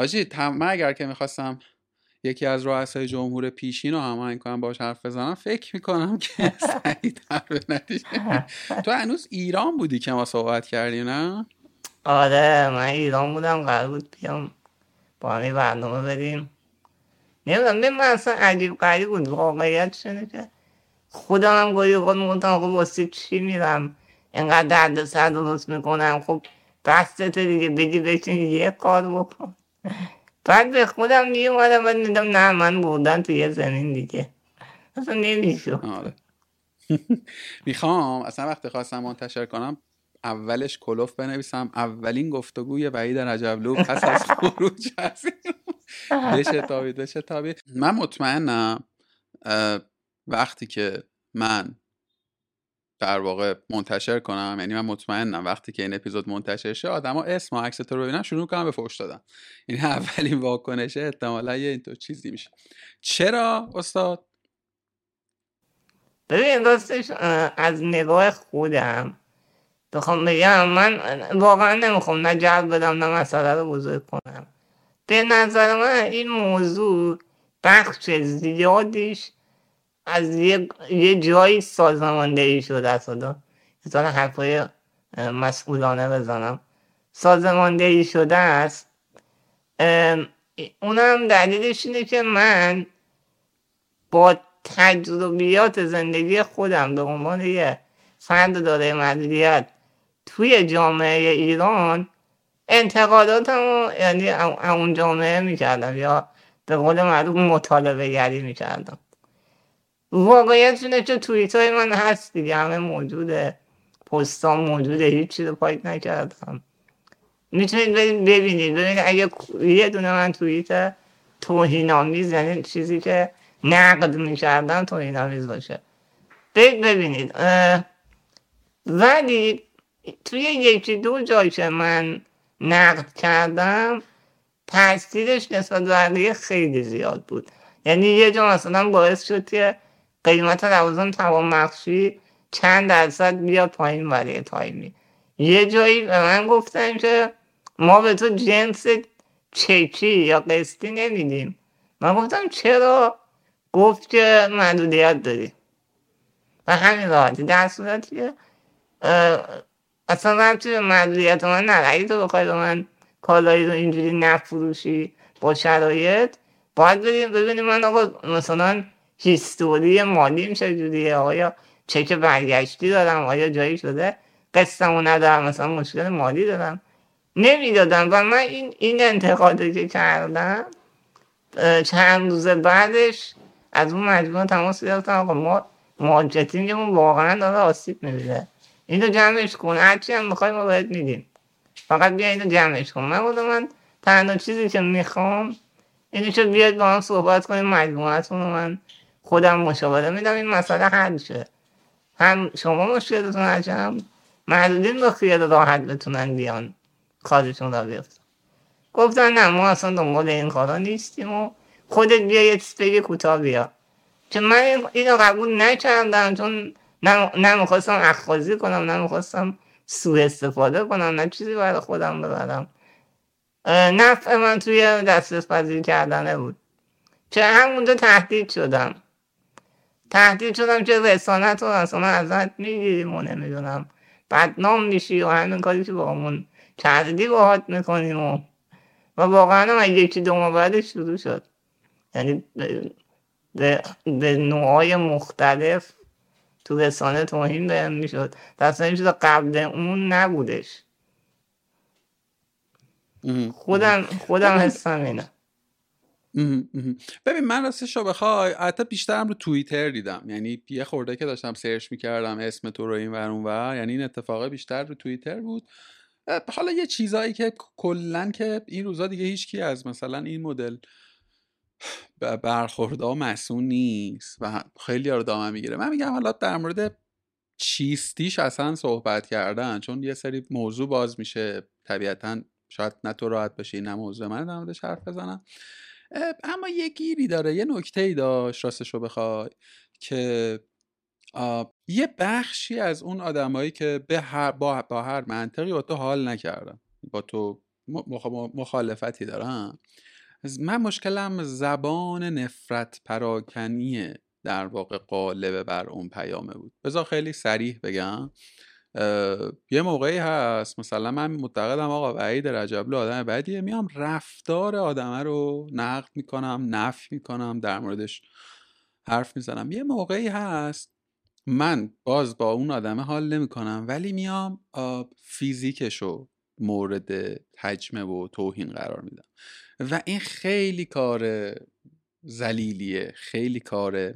حاجی من اگر که می‌خواستم یکی از رؤسای جمهور پیشین رو هماهنگ کنم باش حرف بزنم فکر می‌کنم که سعید تو هنوز ایران بودی که ما صحبت کردیم نه؟ آره من ایران بودم قرار بود بیام با همین برنامه بریم. نمی‌دونم من اصلا عجیب قریب بود واقعیت شده که خودم هم گویی خود می‌گفتم خب واسه چی میرم؟ اینقدر درد سر درست می‌کنم؟ خب دستت دیگه بگی بشین یه کار بکن. بعد به خودم میومدم بعد میدم نه من بودن تو یه زمین دیگه اصلا نمیشو آره می‌خوام اصلا وقتی خواستم منتشر کنم اولش کلوف بنویسم. اولین گفتگوی وحید رجبلو پس از خروج از بشه تابید بشه تابید. من مطمئنم وقتی که من در واقع منتشر کنم. یعنی من مطمئنم وقتی که این اپیزود منتشر شه آدما اسم و عکس تو رو ببینن شروع کنم به فوش دادن. این اولین واکنشه احتمالا یه اینطور چیزی میشه. چرا استاد؟ ببین راستش از نگاه خودم بخوام بگم من واقعا نمی‌خوام نه جلب بدم نه مسئله رو بزرگ کنم. به نظر من این موضوع بخش زیادیش از یه, یه جایی سازماندهی شده حالا مثلا حرفای مسئولانه بزنم. سازماندهی شده است. اونم دلیلش اینه که من با تجربیات زندگی خودم به عنوان یه فرد داره مدیریت توی جامعه ایران انتقاداتم یعنی اون جامعه می‌کردم یا به قول معروف مطالبه گری می‌کردم. واقعیت اینه که توییت های من هست دیگه همه موجوده. پستان موجوده هیچ چیز پایت نکردم. می‌تونید ببینید. ببینید اگه یه دونه من توییت توهین آمیز یعنی چیزی که نقد می‌کردم توهین آمیز باشه. برید ببینید. ولی توی یکی دو جایی که من نقد کردم تاثیرش نسبت خیلی زیاد بود. یعنی یه جا مثلا باعث شد که قیمت لوازم توان مخشی چند درصد بیاد پایین برای تایمی. یه جایی به من گفتن که ما به تو جنس چکی یا قسطی نمیدیم. من گفتم چرا؟ گفت که محدودیت داری. و همین راحتی. در صورتی که اصلا ربطی به محدودیت من نداره. تو بخوای به من کالایی رو اینجوری نفروشی با شرایط باید بریم ببینیم من آقا مثلا هیستوری مالیم چجوریه؟ آیا چک برگشتی دارم؟ آیا جایی شده قسطمو ندارم؟ مثلا مشکل مالی دارم. نمی‌دادم و من این این انتقادی که کردم چند روز بعدش از اون مجموعه تماس گرفتم. آقا ما مهاجرتینمون واقعا داره آسیب می‌بینه. اینو جمعش کن. هرچی هم می‌خوای ما باید میدیم. فقط بیا اینو جمعش کن. من بودم من تنها چیزی که می‌خوام اینو شد بیاد با هم صحبت کنیم. مجموعتون من خودم مشاوره میدم این مسئله حل شه. هم شما مشکلتون هرچه هم محدودین با خیال راحت بتونن بیان کارشون را بیفتن گفتن نه ما اصلا دنبال این کارا نیستیم و خودت بیا یه بگی کوتاه بیا. چون من اینو قبول نکردم چون نمی‌خواستم اخوازی کنم نمی‌خواستم سوء استفاده کنم نه چیزی برای خودم ببرم. نفع من توی دسترس پذیر کردنه بود. چه همونجا تهدید شدم. تهدید شدم که رسانت رو اصلا ازت می‌گیریم و نمی‌دونم. بدنام میشی و همین کاری که با همون کردی باهات می‌کنیم و و واقعا هم یکی دو ماه بعدش شروع شد. یعنی به, به نوعای مختلف تو رسانه توهین بهم می‌شد. دست این قبل اون نبودش. خودم خودم حسم اینه ببین من راستش رو بخوای حتی بیشترم رو توییتر دیدم. یعنی یه خورده که داشتم سرچ می‌کردم اسم تو رو این ور اون ور یعنی این اتفاقه بیشتر رو توییتر بود. حالا یه چیزایی که کلا که این روزا دیگه هیچکی از مثلا این مدل برخوردها مسئول نیست و خیلی رو دامه می‌گیره. من میگم حالا در مورد چیستیش اصلا صحبت کردن چون یه سری موضوع باز میشه. طبیعتا شاید نه تو راحت باشی نه موضوع. من در موردش حرف بزنم. اما یه گیری داره یه نکته ای داشت راستش رو بخوای که یه بخشی از اون آدمایی که به هر با, با هر منطقی با تو حال نکردن با تو مخالفتی دارم من مشکلم زبان نفرت پراکنی در واقع قالب بر اون پیامه بود. بذار خیلی سریح بگم. یه موقعی هست مثلا من معتقدم آقا وحید رجبلو آدم بدیه میام رفتار آدمه رو نقد می‌کنم نفی می‌کنم در موردش حرف می‌زنم. یه موقعی هست من باز با اون آدمه حال نمی‌کنم ولی میام فیزیکشو مورد تجمه و توهین قرار میدم. و این خیلی کار زلیلیه خیلی کار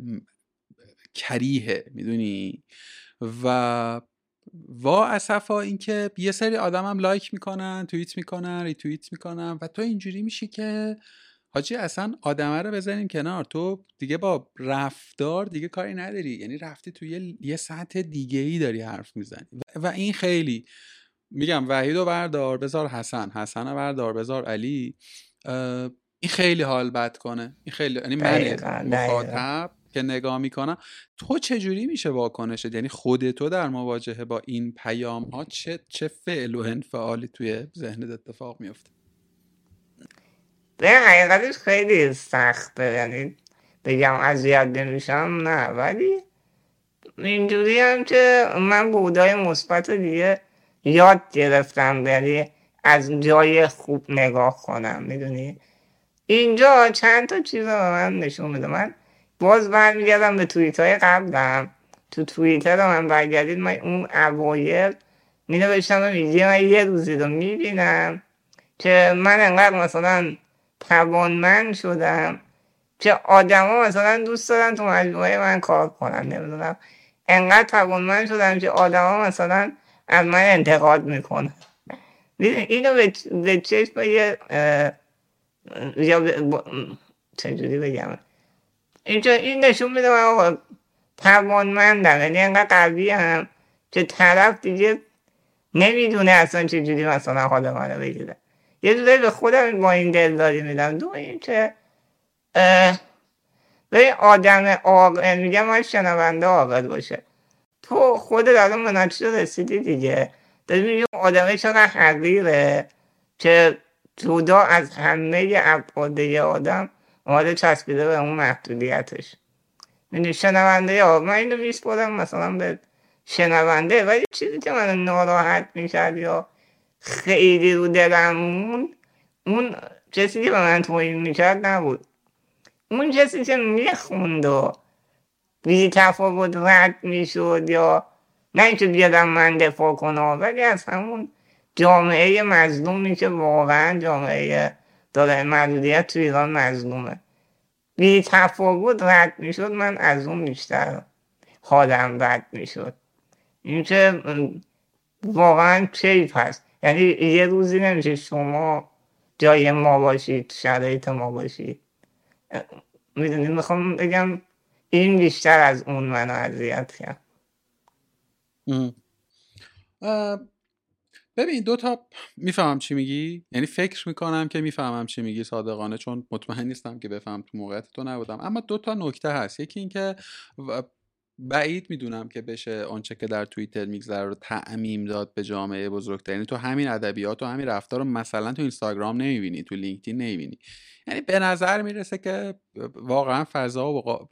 کریهه می‌دونی؟ و وا اسفا اینکه یه سری آدم هم لایک می‌کنن توییت می‌کنن ریتوییت می‌کنن و تو اینجوری میشی که حاجی اصلا آدمه رو بزنیم کنار. تو دیگه با رفتار دیگه کاری نداری. یعنی رفتی تو یه, یه سطح دیگه ای داری حرف می‌زنی. و این خیلی میگم وحید و بردار بذار حسن حسن و بردار بذار علی. این خیلی حال بد کنه. این خیلی یعنی من مخاطب که نگاه می‌کنم تو چجوری میشه واکنشت؟ یعنی خود تو در مواجهه با این پیام ها چه چه فعل و انفعالی توی ذهنت اتفاق میفته به حقیقتش خیلی سخته. یعنی بگم اذیت نمیشم نه. ولی اینجوری هم که من بودای مثبت دیگه یاد گرفتم یعنی از جای خوب نگاه کنم. می‌دونی؟ اینجا چند تا چیز رو من نشون میده. من باز برمیگردم به توییت های قبلم. تو توییتر من برگردید من اون اوایل می نوشتم من یه روزی رو می‌بینم که من انقدر مثلا توانمند شدم که آدما مثلا دوست دارن تو مجموعه من کار کنن نمی‌دونم. انقدر توانمند شدم که آدما مثلا از من انتقاد می‌کنن. اینو به چشم یه یا چجوری بگم؟ اینجا این نشون میده من آقا توانمندم یعنی انقدر قوی هم که طرف دیگه نمی‌دونه اصلا چجوری مثلا حال منو بگیره یه دوره به خودم با این دلداری میدم دو این که به آدم عاقل میگم من شنونده عاقل باشه تو خودت الان به نتیجه رسیدی دیگه داری میگم آدمه چقدر حقیره که جدا از همه ابعاد آدم اومده چسبیده به اون محدودیتش. می‌دونی شنونده یا من اینو میسپرم مثلا به شنونده ولی چیزی که من ناراحت می‌کرد یا خیلی رو دلمون اون کسی که به من توهین می‌کرد نبود. اون کسی که می‌خوند و بی تفاوت رد می‌شد یا نه اینکه بیادم من دفاع کنم ولی از همون جامعه مظلومی که واقعا جامعه داره محدودیت تو ایران مظلومه. بی تفاوت رد می‌شد من از اون بیشتر حالم رد می‌شد. اینکه واقعا کیف هست. یعنی یه روزی نمیشه شما جای ما باشید شرایط ما باشید. می‌دونید می‌خوام بگم این بیشتر از اون منو اذیت کرد. ببین دو تا می‌فهمم چی میگی. یعنی فکر می‌کنم که می‌فهمم چی میگی صادقانه چون مطمئن نیستم که بفهم تو موقعیت تو نبودم. اما دو تا نکته هست. یکی اینکه بعید می‌دونم که بشه آنچه که در توییتر میگذره رو تعمیم داد به جامعه بزرگتر. یعنی تو همین ادبیات و همین رفتار رو مثلا تو اینستاگرام نمی‌بینی تو لینکدین نمی‌بینی. یعنی به نظر می‌رسه که واقعا فضا و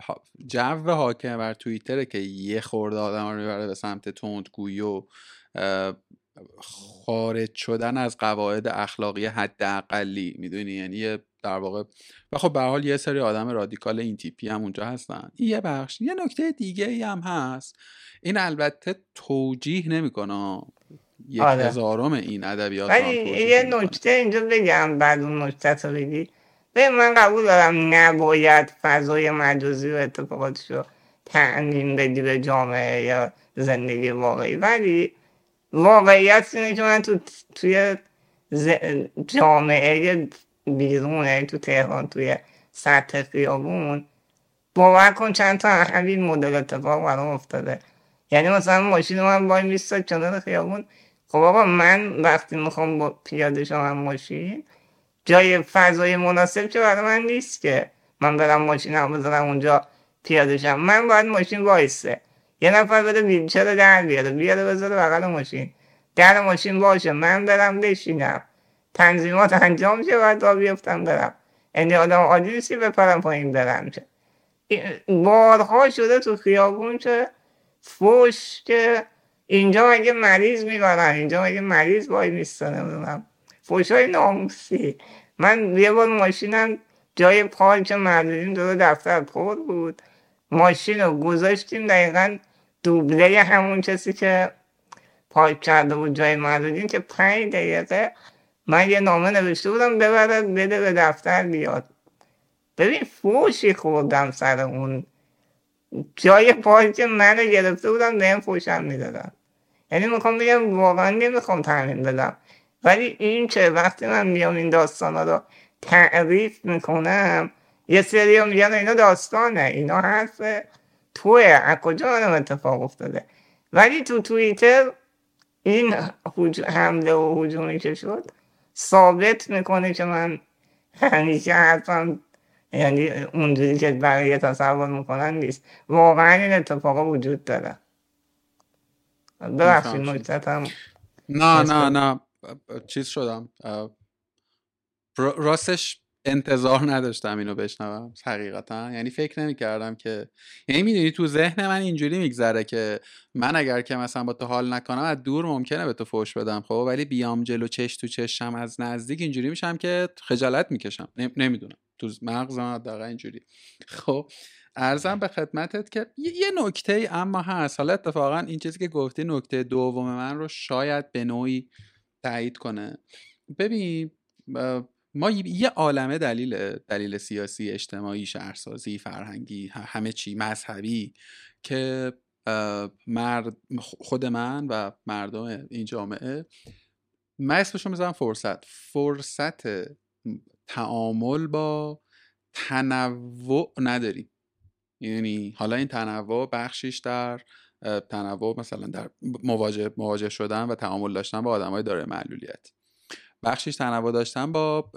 جو حاکم بر توییتره که یه خورده آدم رو می‌بره به سمت تندگویی و خارج شدن از قواعد اخلاقی حداقلی می‌دونی؟ یعنی در واقع و خب به حال یه سری آدم رادیکال این تیپی هم اونجا هستن. یه بخش. یه نکته دیگه ای هم هست. این البته توجیه نمی‌کنه. یک آره. هزارم این ادبیات ولی یه نکته اینجا بگم بعد اون نکته رو بگی. به من قبول دارم نباید فضای مجازی و اتفاقاتش رو تعمین بدی به جامعه یا زندگی واقعی. ولی واقعیت اینه که من تو توی جامعه بیرون یعنی تو تهران توی سطح خیابون باور کن چند تا همین مدل اتفاق برام افتاده. یعنی مثلا ماشین من وای میستاد کنار خیابون. خب آقا من وقتی می‌خوام با پیاده ماشین جای فضای مناسب که برای من نیست که. من برم ماشین هم بذارم اونجا پیاده شم من باید ماشین وایسته یه نفر بده ویلچر رو در بیاره بیاره بذاره بغل ماشین در ماشین باشه من برم بشینم تنظیمات انجام شه باید را بیفتم برم یعنی آدم عادی نیستی بپرم پایین برم چه بارها شده تو خیابون که فوش که اینجا مگه مریض می‌برن اینجا مگه مریض وای میستانه نمی‌دونم فوش های ناموسی من یه بار ماشینم جای پارک مردودین دور دفتر پر بود ماشین رو گذاشتیم دقیقا دوبله همون کسی که پارک کرده بود جای مردودین که پنج دقیقه من یه نامه نوشته بودم ببره بده به دفتر بیاد. ببین فوشی خوردم سر اون. جای پارک منو گرفته بودم بهم فوشم می‌دادم یعنی می‌خوام بگم واقعا نمی‌خوام تعمین بدم. ولی این که وقتی من میام این داستان رو تعریف می‌کنم یه سری میگن اینا داستانه اینا حرف توه از کجا آدم اتفاق افتاده؟ ولی تو توییتر این حمله و حجومی که شد ثابت می‌کنه که من همیشه حرفم یعنی اونجوری که برای تصور می‌کنن نیست. واقعا این اتفاق وجود داره. ببخشید مجتتم نه نه نه. چیز شدم. راستش انتظار نداشتم اینو بشنوم حقیقتا. یعنی فکر نمی کردم که یعنی می‌دونی تو ذهن من اینجوری میگذره که من اگر که مثلا با تو حال نکنم از دور ممکنه به تو فوش بدم خب؟ ولی بیام جلو چش تو چشم از نزدیک اینجوری میشم که خجالت می‌کشم. نمی‌دونم. تو مغزم دقیقا اینجوری. خب ارزم به خدمتت که یه نکته ای اما هست. حالا اتفاقا این چیزی که گفتی نکته دوم من رو شاید به نوعی تایید کنه. ببین ما یه عالمه دلیل دلیل سیاسی اجتماعی شهرسازی فرهنگی همه چی مذهبی که مرد خود من و مردم این جامعه من اسمشو می‌ذارم فرصت. فرصت تعامل با تنوع نداریم. یعنی حالا این تنوع بخشیش در تنوع مثلا در مواجه مواجه شدن و تعامل داشتن با آدمای داره معلولیت. بخشش تنوع داشتن با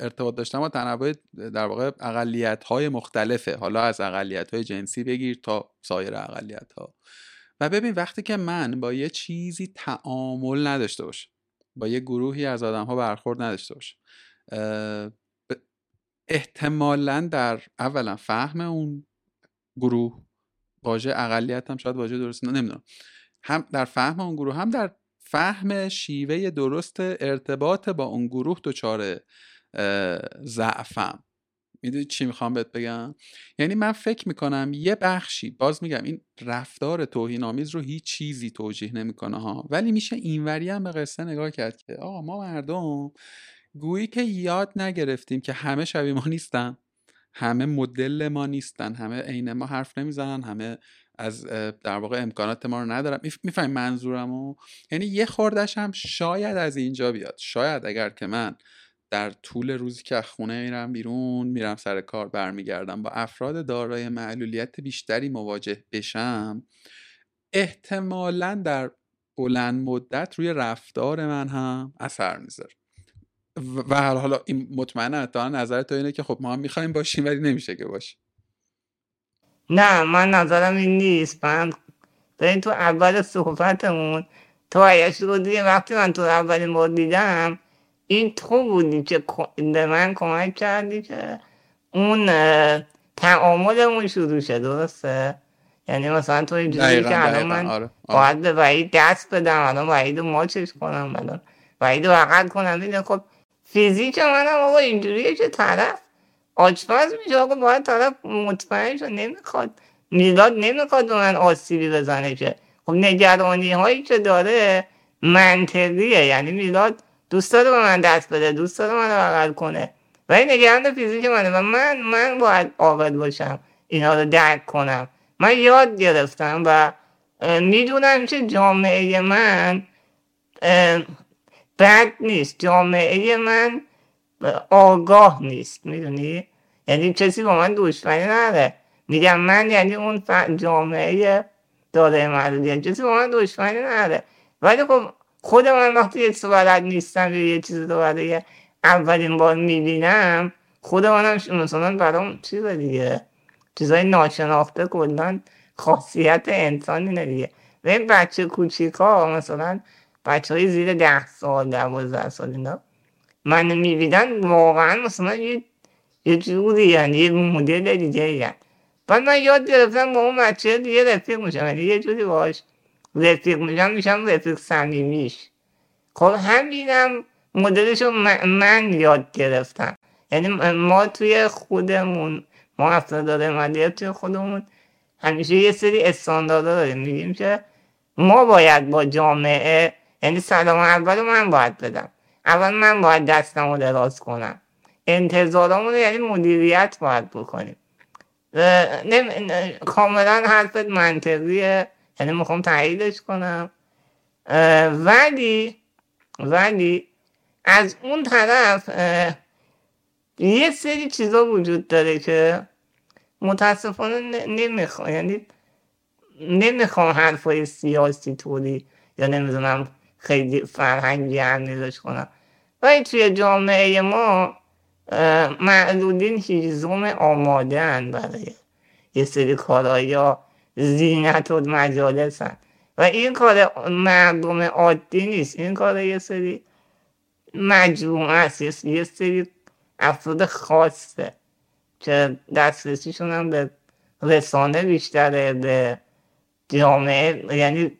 ارتباط داشتن با تنوع در واقع اقلیت های مختلفه. حالا از اقلیت های جنسی بگیر تا سایر اقلیت ها و ببین وقتی که من با یه چیزی تعامل نداشته باشه با یه گروهی از آدم ها برخورد نداشته باشه احتمالا در اولا فهم اون گروه واژه اقلیت هم شاید واژه درست نمی‌دونم. هم در فهم اون گروه هم در فهم شیوه درست ارتباط با اون گروه دچار ضعفم. می‌دونی چی می‌خوام بهت بگم؟ یعنی من فکر می‌کنم یه بخشی باز میگم این رفتار توهین آمیز رو هیچ چیزی توجیه نمی‌کنه ها. ولی میشه اینوری هم به قصه نگاه کرد که آقا ما مردم گویی که یاد نگرفتیم که همه شبیه ما نیستن همه مدل ما نیستن همه عین ما حرف نمی‌زنن همه از در واقع امکانات ما رو ندارم. می‌فهمیم منظورمو؟ یعنی یه خوردش هم شاید از اینجا بیاد. شاید اگر که من در طول روزی که خونه میرم بیرون میرم سر کار برمیگردم با افراد دارای معلولیت بیشتری مواجه بشم احتمالا در بلند مدت روی رفتار من هم اثر می‌ذاره. و حالا این مطمئنا تا نظر تو اینه که خب ما هم می‌خوایم باشیم ولی نمیشه که باشیم. نه من نظرم این نیست من این تو اول صحبتمون تو هیش رو دیگه وقتی من تو اولین بار دیدم این تو بودی که به من کمک کردی که اون تعاملمون شروع شد درسته یعنی مثلا تو اینجوری که الان من آره. آره. باید به وعید دست بدم الان وعید رو ماچش کنم الان وعید رو وقت کنم خب فیزیک منم آقا اینجوریه که طرف آشپز میشه آقا باید طرف مطمئن شد نمی‌خواد. میلاد نمی‌خواد به من آسیبی بزنه که. خب نگرانی هایی که داره منطقیه. یعنی میلاد دوست داره به من دست بده دوست داره من بغل کنه. ولی نگران فیزیک منه و من من باید عاقل باشم اینا رو درک کنم. من یاد گرفتم و می‌دونم که جامعه من بد نیست. جامعه من آگاه نیست. می‌دونی؟ یعنی کسی با من دشمنی نداره میگم من یعنی اون جامعه داده محدودیت کسی با من دشمنی نداره ولی خب خود من وقتی یه بلد نیستم یه چیز رو برای اولین بار می‌بینم خود منم مثلا برام چیز دیگه چیزای ناشناخته کلا خاصیت انسان اینه دیگه و این بچه کوچیک ها مثلا بچه های زیر ده سال دوازده سال اینا منو می‌بینن واقعا مثلا یه یه جوری یعنی یه مدل دیگه یعنی. بعد من یاد گرفتم با اون بچه دیگه رفیق میشم یعنی یه جوری باش رفیق میشم میشم رفیق صمیمیش خب همینم مدلش رو من, یاد گرفتم یعنی ما توی خودمون ما داره مدیریت توی خودمون همیشه یه سری استانداردها داریم میگیم که ما باید با جامعه یعنی سلام اول من باید بدم اول من باید دستم رو دراز کنم انتظارامون یعنی مدیریت باید بکنیم. کاملا حرفت منطقیه. یعنی می‌خوام تاییدش کنم. ولی ولی از اون طرف یه سری چیزا وجود داره که متاسفانه نمی‌خوام یعنی نمی‌خوام حرفای سیاسی طوری یا نمی‌دونم خیلی فرهنگی ارمیزش کنم. ولی توی جامعه ما معلولین هیزم آماده هن برای یه سری کارهایی یا زینت و مجالس هن. و این کار مردم عادی نیست. این کار یه سری مجموعه است. یه سری افراد خاصه که دسترسیشون هم به رسانه بیشتره به جامعه. یعنی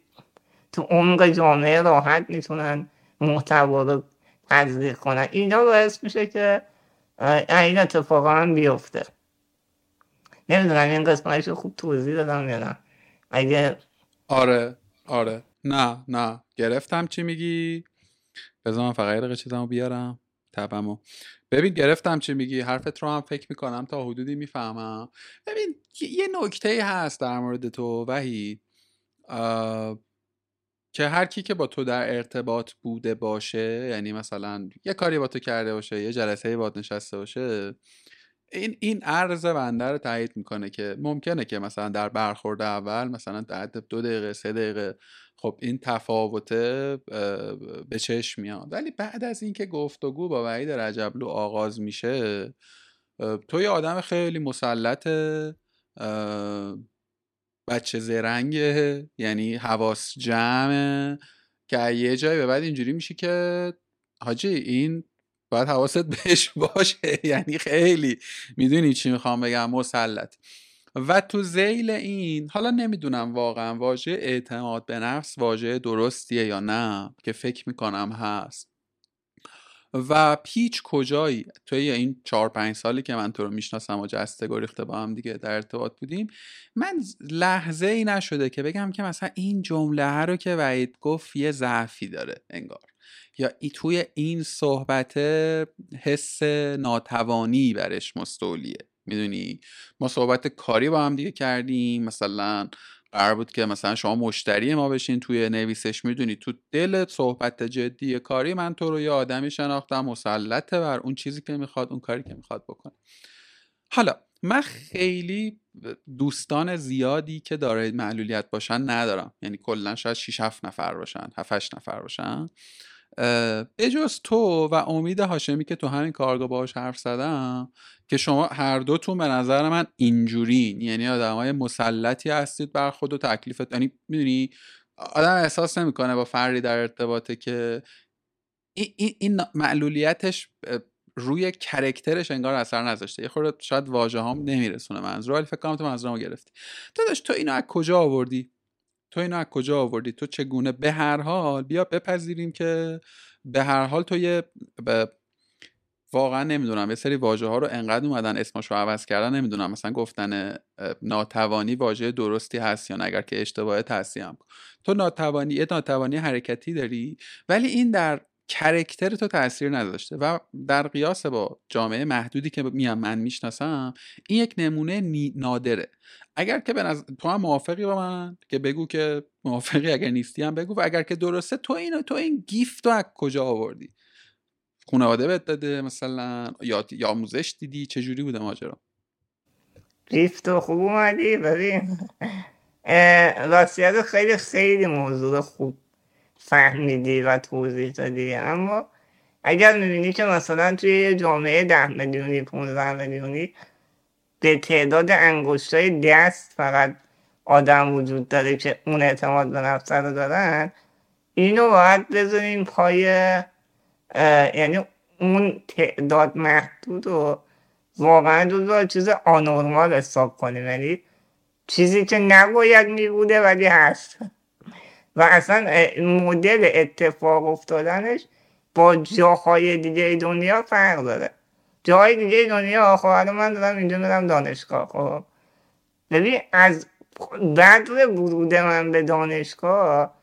تو عمق جامعه راحت می‌تونن محتوا رو تزریق کنن. اینا باعث میشه که این اتفاقا هم بیفته. نمی‌دونم این قسمتش رو خوب توضیح دادم یا نه. اگه آره آره. نه نه. گرفتم. چی میگی؟ بذار من فقط یه چیزمو بیارم. تبمو ببین گرفتم. چی میگی؟ حرفت رو هم فکر می‌کنم. تا حدودی می‌فهمم. ببین یه نکته هست در مورد تو وحید. که هر کی که با تو در ارتباط بوده باشه یعنی مثلا یه کاری با تو کرده باشه یه جلسه باد نشسته باشه این این عرض بنده رو تایید می‌کنه که ممکنه که مثلا در برخورد اول مثلا در دو دقیقه سه دقیقه خب این تفاوته به چشم میاد. ولی بعد از اینکه گفتگو با وحید رجبلو آغاز میشه تو یه آدم خیلی مسلط بچه زرنگه یعنی حواس جمعه که یه جایی به بعد اینجوری میشه که حاجی این باید حواست بهش باشه یعنی خیلی می‌دونی چی می‌خوام بگم مسلط. و تو زیل این حالا نمی‌دونم واقعا واژه اعتماد به نفس واژه درستیه یا نه که فکر می‌کنم هست. و پیچ کجایی؟ توی این چهار پنج سالی که من تو رو می‌شناسم و جسته گریخته با هم دیگه در ارتباط بودیم من لحظه ای نشده که بگم که مثلا این جمله رو که وعید گفت یه ضعفی داره انگار. یا ای توی این صحبت حس ناتوانی برش مستولیه. می‌دونی؟ ما صحبت کاری با هم دیگه کردیم مثلا قرار بود که مثلا شما مشتری ما بشین توی نویسش می‌دونی تو دل صحبت جدی کاری من تو رو یه آدمی شناختم مسلطه بر اون چیزی که می‌خواد اون کاری که می‌خواد بکنه. حالا من خیلی دوستان زیادی که دارای معلولیت باشن ندارم. یعنی کلا شاید 6 7 نفر باشن 7 8 نفر باشن. بجز تو و امید هاشمی که تو همین کارگاه باهاش حرف زدم که شما هر دوتون به نظر من اینجورین. یعنی آدم های مسلطی هستید بر خود و تکلیفت یعنی می‌دونی آدم احساس نمی‌کنه با فردی در ارتباطه که این, این معلولیتش روی کرکترش انگار اثر نذاشته. یه خورده شاید واژه هم نمیرسونه منظور ولی فکر کنم تو منظورمو گرفتی. تو داشت تو اینو از کجا آوردی؟ تو اینو از کجا آوردی؟ تو چگونه؟ به هر حال بیا بپذیریم که به هر حال تو یه واقعا نمی‌دونم یه سری واژه ها رو انقدر اومدن اسمش رو عوض کردن نمی‌دونم مثلا گفتن ناتوانی واژه درستی هست یا اگر که اشتباه هم. تو ناتوانی یه ناتوانی حرکتی داری ولی این در کرکتر تو تاثیر نداشته و در قیاس با جامعه محدودی که میام من می‌شناسم این یک نمونه نادره. اگر که به تو هم موافقی با من که بگو که موافقی اگر نیستی هم بگو و اگر که درسته تو این تو این گیفت رو از کجا آوردی؟ خانواده بهت داده مثلا یا یا آموزش دیدی؟ چه جوری بوده ماجرا؟ گیفت خوب اومدی ببین. راستیت خیلی خیلی موضوع خوب فهمیدی و توضیح دادی. اما اگر می‌بینی که مثلا توی جامعه ده میلیونی 15 میلیونی به تعداد انگشتای دست فقط آدم وجود داره که اون اعتماد به نفس رو دارن اینو باید بذاریم پای یعنی اون تعداد محدود و واقعا جزو چیز آنورمال حساب کنیم. یعنی چیزی که نباید میبوده ولی هست. و اصلا مدل اتفاق افتادنش با جاهای دیگه دنیا فرق داره. جاهای دیگه دنیا خب الان من دارم اینجا میرم دانشگاه خب؟ ببین از بعد ورود من به دانشگاه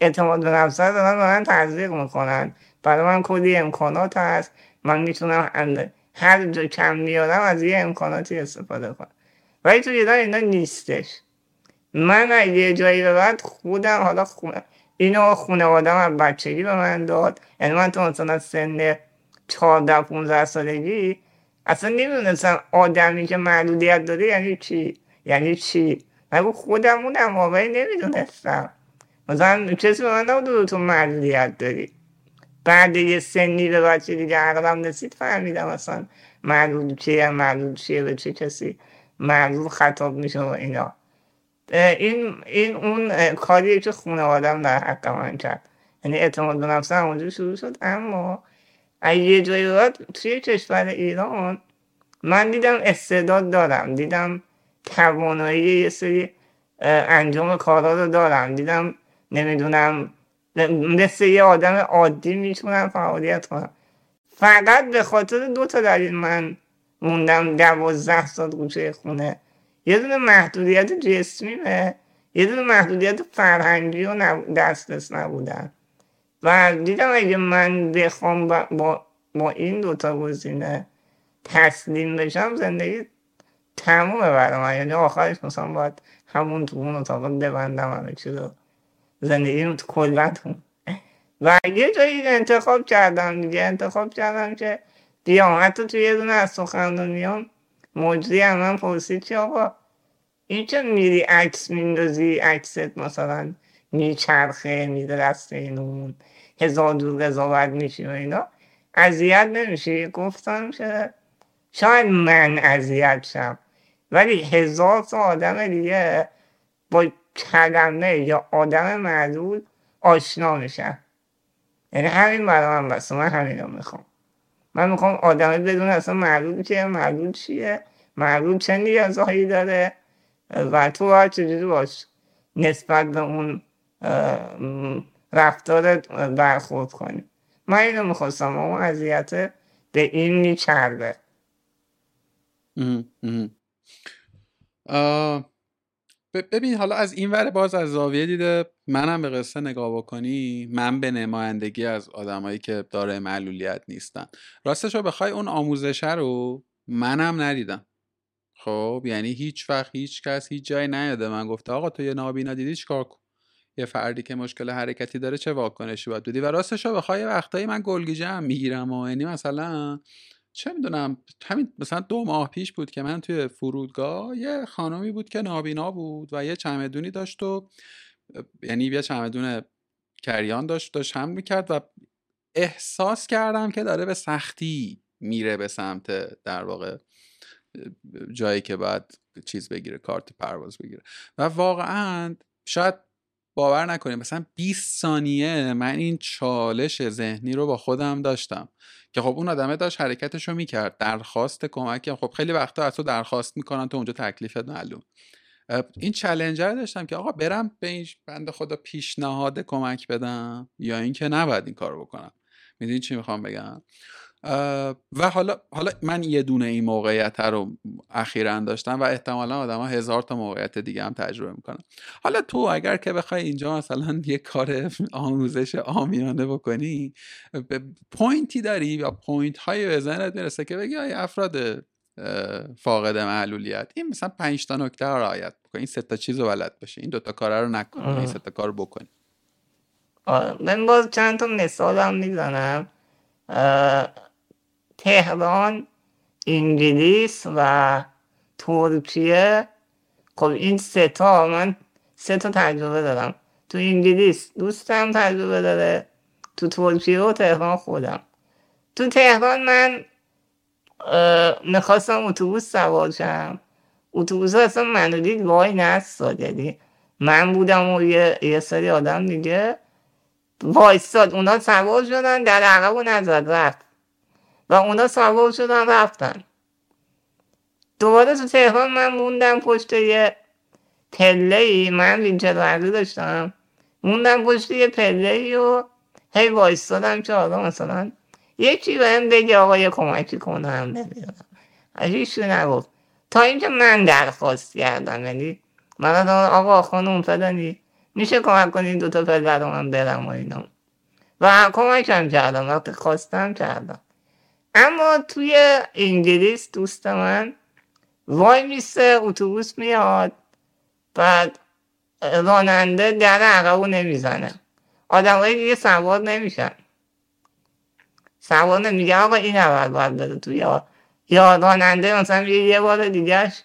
اعتماد به نفس دارن من تزریق می‌کنن. برای من کلی امکانات هست. من می‌تونم هر جا کم میارم از یه امکاناتی استفاده کنم. ولی تو ایران اینا نیستش. من یه جایی به بعد خودم حالا خونه اینو خانوادم از بچگی به من داد. یعنی من تو مثلا سن 14 15 سالگی اصلا نمی‌دونستم آدمی که معلولیت داره یعنی چی؟ یعنی چی؟ من خودمونم واقعی نمی‌دونستم. مثلا کسی به من نبود تو معلولیت داری. بعد یه سنی به بچه دیگه عقلم رسید فهمیدم اصلا معلول چیه معلول چیه به چه کسی معلول خطاب میشه و اینا. این این اون کاریه که آدم در حق من کرد. یعنی اعتماد به نفس همونجا شروع شد. اما یه جایی بعد توی کشور ایران من دیدم استعداد دارم. دیدم توانایی یه سری انجام کارا رو دارم. دیدم نمی‌دونم مثل یه آدم عادی می‌تونم فعالیت کنم. فقط به خاطر دو تا دلیل من موندم. دوازده سال گوشه خونه. یه دونه محدودیت جسمیمه یه دونه محدودیت فرهنگی و دسترس نبودن. و دیدم اگه من بخوام با, با, با این دوتا گزینه تسلیم بشم زندگی تمومه برای من. یعنی آخرش مثلا باید همون تو اون اتاق ببندم همه چی رو زندگی کلا و یه جایی انتخاب کردم دیگه. انتخاب کردم که بیام حتی توی یه دونه از سخنرانیام. مجری هم من پرسید که آقا این که میری عکس میندازی؟ عکست مثلا میچرخه میده دست این اون هزار دور قضاوت میشی و اینا. اذیت نمیشی؟ گفتم که شاید من اذیت شم. ولی هزار تا آدم دیگه با کلمه یا آدم معلول آشنا میشن. یعنی همین برای من بسته من همین رو می‌خوام. من می‌خوام آدمی بدون اصلا معلول چیه معلول چیه؟ معلول چه نیازهایی داره؟ و تو باید چجوری باش نسبت به اون رفتار برخورد کنیم من اینو می‌خواستم اون اذیت به این میچرده ببین حالا از این ور باز از زاویه دیده منم به قصه نگاه بکنی من به نمایندگی از آدمایی که داره معلولیت نیستن. راستش رو بخوای اون آموزشه رو منم ندیدم. خب یعنی هیچ وقت هیچ کس هیچ جای نیاده من گفته آقا تو یه نابینا دیدی چیکار کن؟ یه فردی که مشکل حرکتی داره چه واکنشی باید بدی؟ و راستش رو بخوای وقتایی من گلگیجه هم می‌گیرم و یعنی مثلا چه می‌دونم همین مثلا دو ماه پیش بود که من توی فرودگاه یه خانمی بود که نابینا بود و یه چمدونی داشت و یعنی یه چمدون کریان داشت داشت هم می‌کرد و احساس کردم که داره به سختی میره به سمت در واقع جایی که باید چیز بگیره کارت پرواز بگیره. و واقعا شاید باور نکنیم مثلا 20 ثانیه من این چالش ذهنی رو با خودم داشتم که خب اون آدمه داشت حرکتش رو می‌کرد درخواست کمک خب خیلی وقتا از تو درخواست می‌کنن تو اونجا تکلیفت معلوم. این چلنجر داشتم که آقا برم به این بند خدا پیشنهاد کمک بدم یا اینکه نباید این کارو بکنم. می‌دونی چی می‌خوام بگم؟ و حالا حالا من یه دونه این موقعیت رو اخیرا داشتم و احتمالا آدم ها هزار تا موقعیت دیگه هم تجربه می‌کنم حالا تو اگر که بخوای اینجا مثلا یه کار آموزش آمیانه بکنی point ی داری یا point های به ذهنت می‌رسه که بگی افراد فاقد معلولیت این مثلا پنج تا نکته رو رعایت بکنی این سه تا چیز رو بلد باشه این دوتا کار رو نکنی. این سه تا کار رو بکنی. من باز چند تا مثال هم می‌زنم تهران انگلیس و ترکیه. خب این سه تا من سه تا تجربه دارم. تو انگلیس دوستم تجربه داره. تو ترکیه و تهران خودم. تو تهران من می‌خواستم اتوبوس سوار شم. اتوبوس اصلا منو دید وای نستاد. یعنی من بودم و یه, یه سری آدم دیگه وایستاد. اونا سوار شدن در عقب و نزد رفت. و اونا سوار شدن رفتن. دوباره تو تهران من موندم پشت یه پله ای من وینچر ورزی داشتم. موندم پشت یه پله ای و هی وایستادم که حالا مثلا یکی بهم بگه آقا یه کمکی کنم. نمی‌دونم هیچی نگفت. تا اینکه من درخواست کردم. یعنی من آقا خانم فلانی میشه کمک کنید دوتا پله رو من برم و اینا. و کمکم کردم. وقتی خواستم کردم. اما توی انگلیس دوست من وای میسته اتوبوس میاد بعد راننده در عقبو نمی‌زنه. آدمایی دیگه سوار نمیشن. سوار نمیگه آقا این اول باید بره توی یا راننده مثلا یه بار دیگهش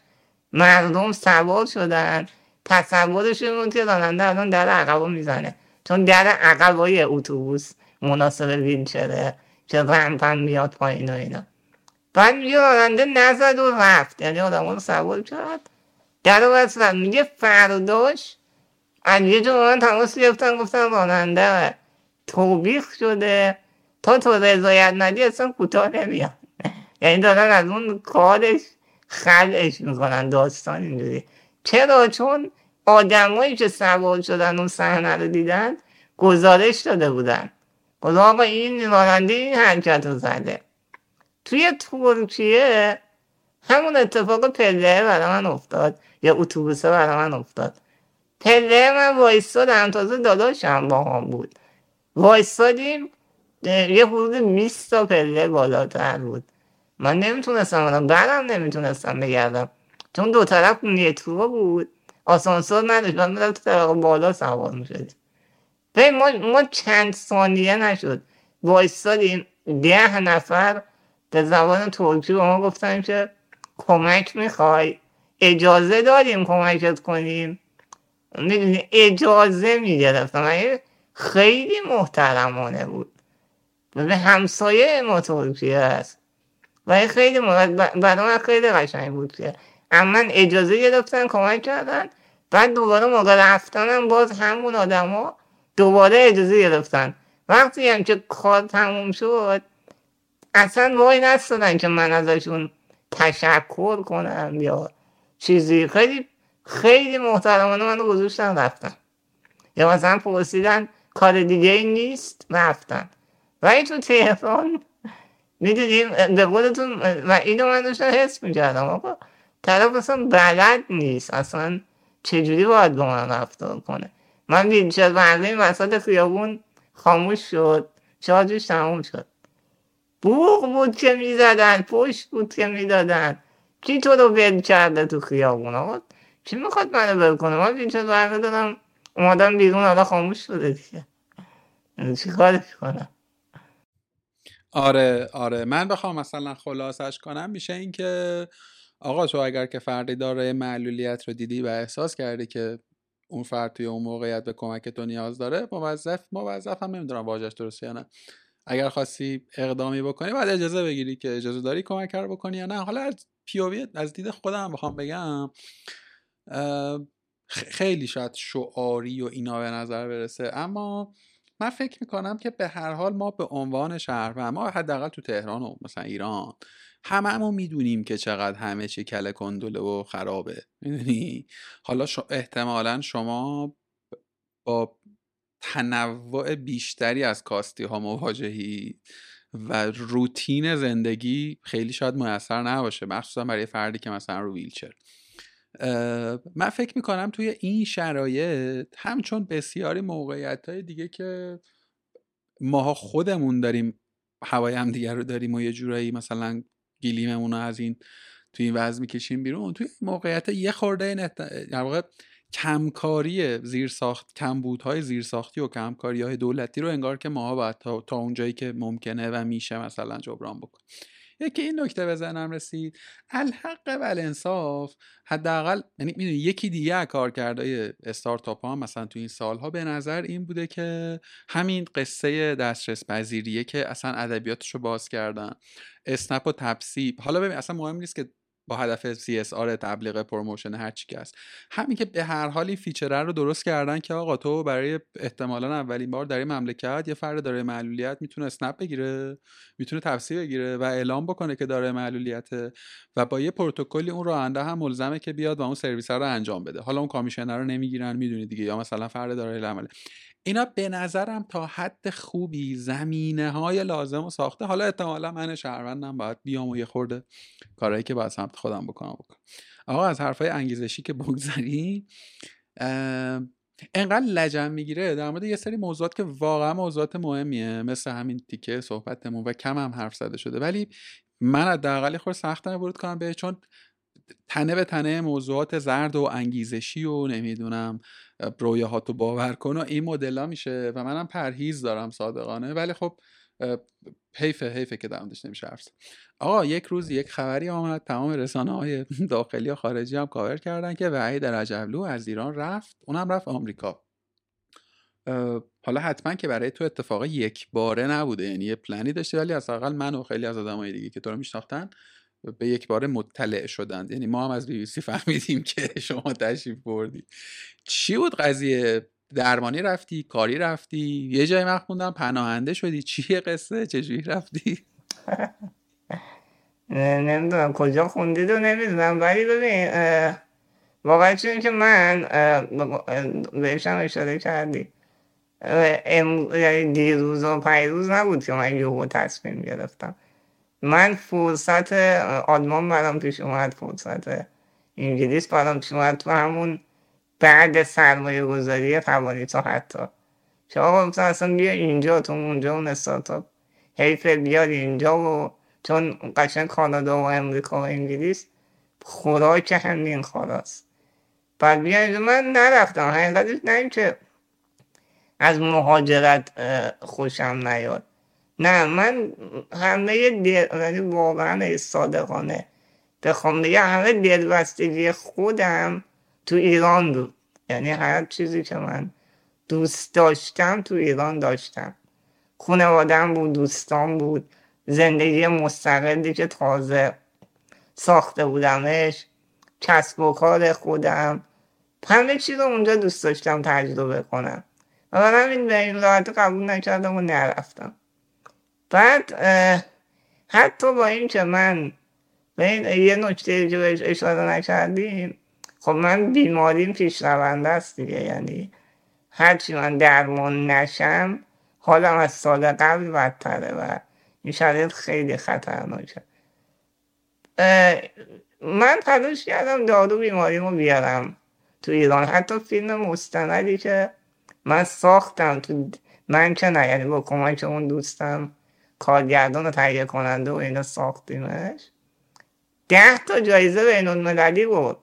مردم سوار شدن تصورشون بود که راننده الان در عقبو می‌زنه. چون در عقبای اتوبوس مناسب ویلچره. که رمپن میاد پایین و اینا. بعد میگه راننده نزد و رفت. یعنی آدم رو سوار کرد. در رو میگه فرداش از یه من تماس گرفتن گفتن راننده توبیخ شده. تا تو رضایت ندی اصلا کوتاه نمیاد. یعنی دارن از اون کارش خلعش می‌کنن. داستان اینجوری. چرا؟ چون آدمایی که سوار شدن اون صحنه رو دیدن گزارش داده بودن. خدا این راننده این حرکت رو زده توی ترکیه همون اتفاق پله برای من افتاد یا اتوبوسه برای من افتاد پله من وایستادم تازه داداشم با هم بود وایستادیم یه حدود 20 تا پله بالاتر بود من نمی‌تونستم برم برم نمی‌تونستم بگردم چون دو طرف مترو بود آسانسور نداشت من تو طبقه بالا سوار می‌شدیم ما, ما چند ثانیه نشد. وایستادیم ده نفر به زبان ترکی به ما گفتن که کمک می‌خوای. اجازه داریم کمکت کنیم. می‌دونی اجازه می‌گرفتم خیلی محترمانه بود. به همسایه ما ترکیه هست و خیلی برای من خیلی قشنگ بود که اما اجازه گرفتن کمک کردن. بعد دوباره موقع رفتنم باز همون آدما دوباره اجازه گرفتن. وقتی هم که کار تموم شد اصلا وای نستادن که من ازشون تشکر کنم یا چیزی. خیلی خیلی محترمانه من گذاشتن رفتن. یا مثلا پرسیدن کار دیگه نیست رفتن. و تو تهران می‌دونیم به قولتون و اینو من داشتم حس می‌کردم آقا طرف اصلا بلد نیست اصلا چجوری باید با من رفتار کنه. من ویلچر ورزی وسط خیابون خاموش شد. شارژش تموم شد. بوغ بود که می‌زدن پشت بود که می‌دادن. کی تو رو ول کرده تو خیابون آقا؟ کی می‌خواد منو ول کنه؟ من ویلچر ورزی دارم اومدم بیرون حالا خاموش شده دیگه. چی کارش کنم؟ آره آره. من بخوام مثلا خلاصش کنم میشه این که آقا تو اگر که فردی داره معلولیت رو دیدی و احساس کردی که اون فرد توی اون موقعیت به کمک تو نیاز داره موظف موظف هم نمی‌دونم واژش درسته یا نه. اگر خواستی اقدامی بکنی بعد اجازه بگیری که اجازه داری کمک رو بکنی یا نه. حالا از پیووی از دید خودم بخوام بگم خیلی شاید شعاری و اینا به نظر برسه. اما من فکر می‌کنم که به هر حال ما به عنوان شهر و ما حداقل تو تهران و مثلا ایران هممون می‌دونیم که چقدر همه چی کله کندله و خرابه می‌دونی؟ حالا احتمالا شما با تنوع بیشتری از کاستی ها مواجهی و روتین زندگی خیلی شاید موثر نباشه مخصوصا برای فردی که مثلا رو ویلچر. من فکر می‌کنم توی این شرایط همچون بسیاری موقعیت های دیگه که ماها خودمون داریم هوای هم دیگر رو داریم و یه جورایی مثلا گلیممون از این توی این وضع می‌کشیم بیرون. توی موقعیت یه خورده در واقع کمکاری زیرساخت کمبودهای زیرساختی و کمکاری های دولتی رو انگار که ماها باید تا, تا اونجایی که ممکنه و میشه مثلا جبران بکن یکی این نکته به ذهنم رسید. الحق و الانصاف حداقل یعنی می‌دونی یکی دیگه کار کرده استارتاپ ها مثلا تو این سالها به نظر این بوده که همین قصه دسترس پذیریه که اصلا ادبیاتش رو باز کردن. اسنپ و تپسی حالا ببین اصلا مهم نیست که با هدف CSR تبلیغ promotion هر چی که هست. همین که به هر حال این feature ه رو درست کردن که آقا تو برای احتمالا اولین بار در این مملکت یه فرد داره معلولیت می‌تونه اسنپ بگیره می‌تونه تفسیر بگیره و اعلام بکنه که داره معلولیت و با یه پروتکلی اون راننده هم ملزمه که بیاد و اون سرویس رو انجام بده. حالا اون کامیشنر رو نمی‌گیرن می‌دونی دیگه یا مثلا فرد داره عمله. اینا به نظرم تا حد خوبی زمینه های لازم و ساخته. حالا احتمالا من شهروندم باید بیام و یه خورده کارهایی که باید سمت خودم بکنم بکنم. آقا از حرفای انگیزشی که بگذری انقدر لجن می‌گیره. در مورد یه سری موضوعات که واقعا موضوعات مهمیه. مثل همین تیکه صحبتمون و کم هم حرف زده شده. ولی من حداقل خود سخت ورود کنم به چون تنه به تنه موضوعات زرد و انگیزشی و نمی‌دونم رویاهاتو باور کن و این مدل میشه و منم پرهیز دارم صادقانه. ولی خب حیفه حیفه که درموردش نمیشه حرف آقا یک روز یک خبری آمد. تمام رسانه های داخلی و خارجی هم کاور کردن که وحید رجبلو از ایران رفت. اونم رفت آمریکا. حالا حتما که برای تو اتفاق یک باره نبوده. یعنی یه پلنی داشته ولی از اقل من و خیلی از آدمای دیگه که تو رو میشناختن به یک باره مطلع شدند یعنی ما هم از بیویسی فهمیدیم که شما تشریف بردی. چی بود قضیه؟ درمانی رفتی؟ کاری رفتی؟ یه جای من خوندم پناهنده شدی. چیه قصه؟ چجوری رفتی؟ نمی‌دونم. کجا خوندید و نمی‌دونم. ولی ببین واقعا چون که من بهشم اشاره کردی. یعنی دیروز و پیروز نبود که من یهو تصمیم گرفتم. من فرصت آلمان برام پیش اومد فرصت انگلیس برام پیش اومد تو همون بعد سرمایه گذاری تا حتی. شما مثلا اصلا بیا اینجا تو اونجا اون استارتاپ حیف بیاد اینجا و چون قشن کانادا و امریکا و انگلیس خوراک همین خواراست بعد بیا من نرفتم حقیقتش نه که از مهاجرت خوشم نیاد. نه من همه دل واقعا صادقانه. بخوام بگم همه دلبستگی خودم تو ایران بود. یعنی هر چیزی که من دوست داشتم تو ایران داشتم. خانوادم بود دوستان بود. زندگی مستقلی که تازه ساخته بودمش کسب و کار خودم. همه چیز رو اونجا دوست داشتم تجربه کنم. و همین به این راحت قبول نکردم و نرفتم. بعد حتی با این که من به این یه نکته بهش اشاره نکردیم خب من بیماریم پیش رونده است دیگه یعنی هرچی من درمان نشم حالم از سال قبل بدتره و این شرایط خیلی خطرناکه. من تلاش کردم دارو بیماریمو بیارم تو ایران. حتی فیلم مستندی که من ساختم تو من که نه یعنی با کمک اون دوستم کارگردان و تهیه کننده و اینا ساختیمش. ده تا جایزه بین المللی بود.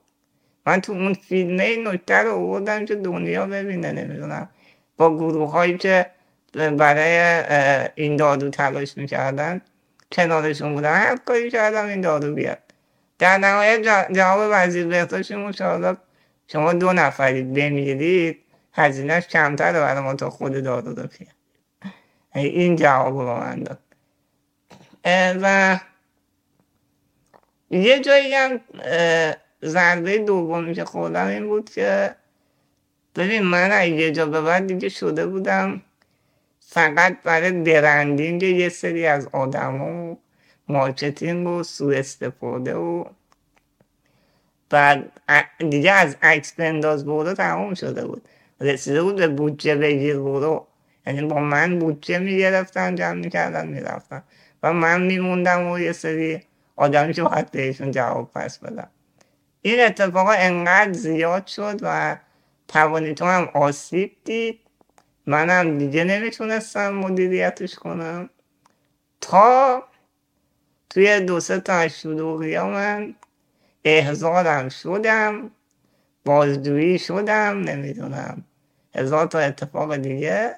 من تو اون فیلمه این نکته رو آوردم که دنیا ببینه نمی‌دونم. با گروه هایی که برای این دارو تلاش می‌کردن کنارشون بودن هر کاری کردم این دارو بیاد. در نهایت جواب وزیر بهداشت مشاهدات شما دو نفرید بمیرید هزینهش کمتر برای ما تا خود دارو رو این جواب رو من داد. و یه جایی هم ضربه دومی که خوردم این بود که ببین من یه جا به بعد دیگه شده بودم فقط برای branding یه سری از آدم و marketing و سو استفاده و بعد دیگه از عکس بنداز برو تمام شده بود. رسیده بود به بودجه بگیر برو. یعنی با من بودجه می‌گرفتن جمع می‌کردن می‌رفتن. من میموندم و یه سری آدمی که باید بهشون جواب پس بدم. این اتفاق انقدر زیاد شد و توانیتو هم آسیب دید. منم دیگه نمی‌تونستم مدیریتش کنم. تا توی دو سه تا از من احضارم شدم بازجویی شدم نمی‌دونم. هزار تا اتفاق دیگه.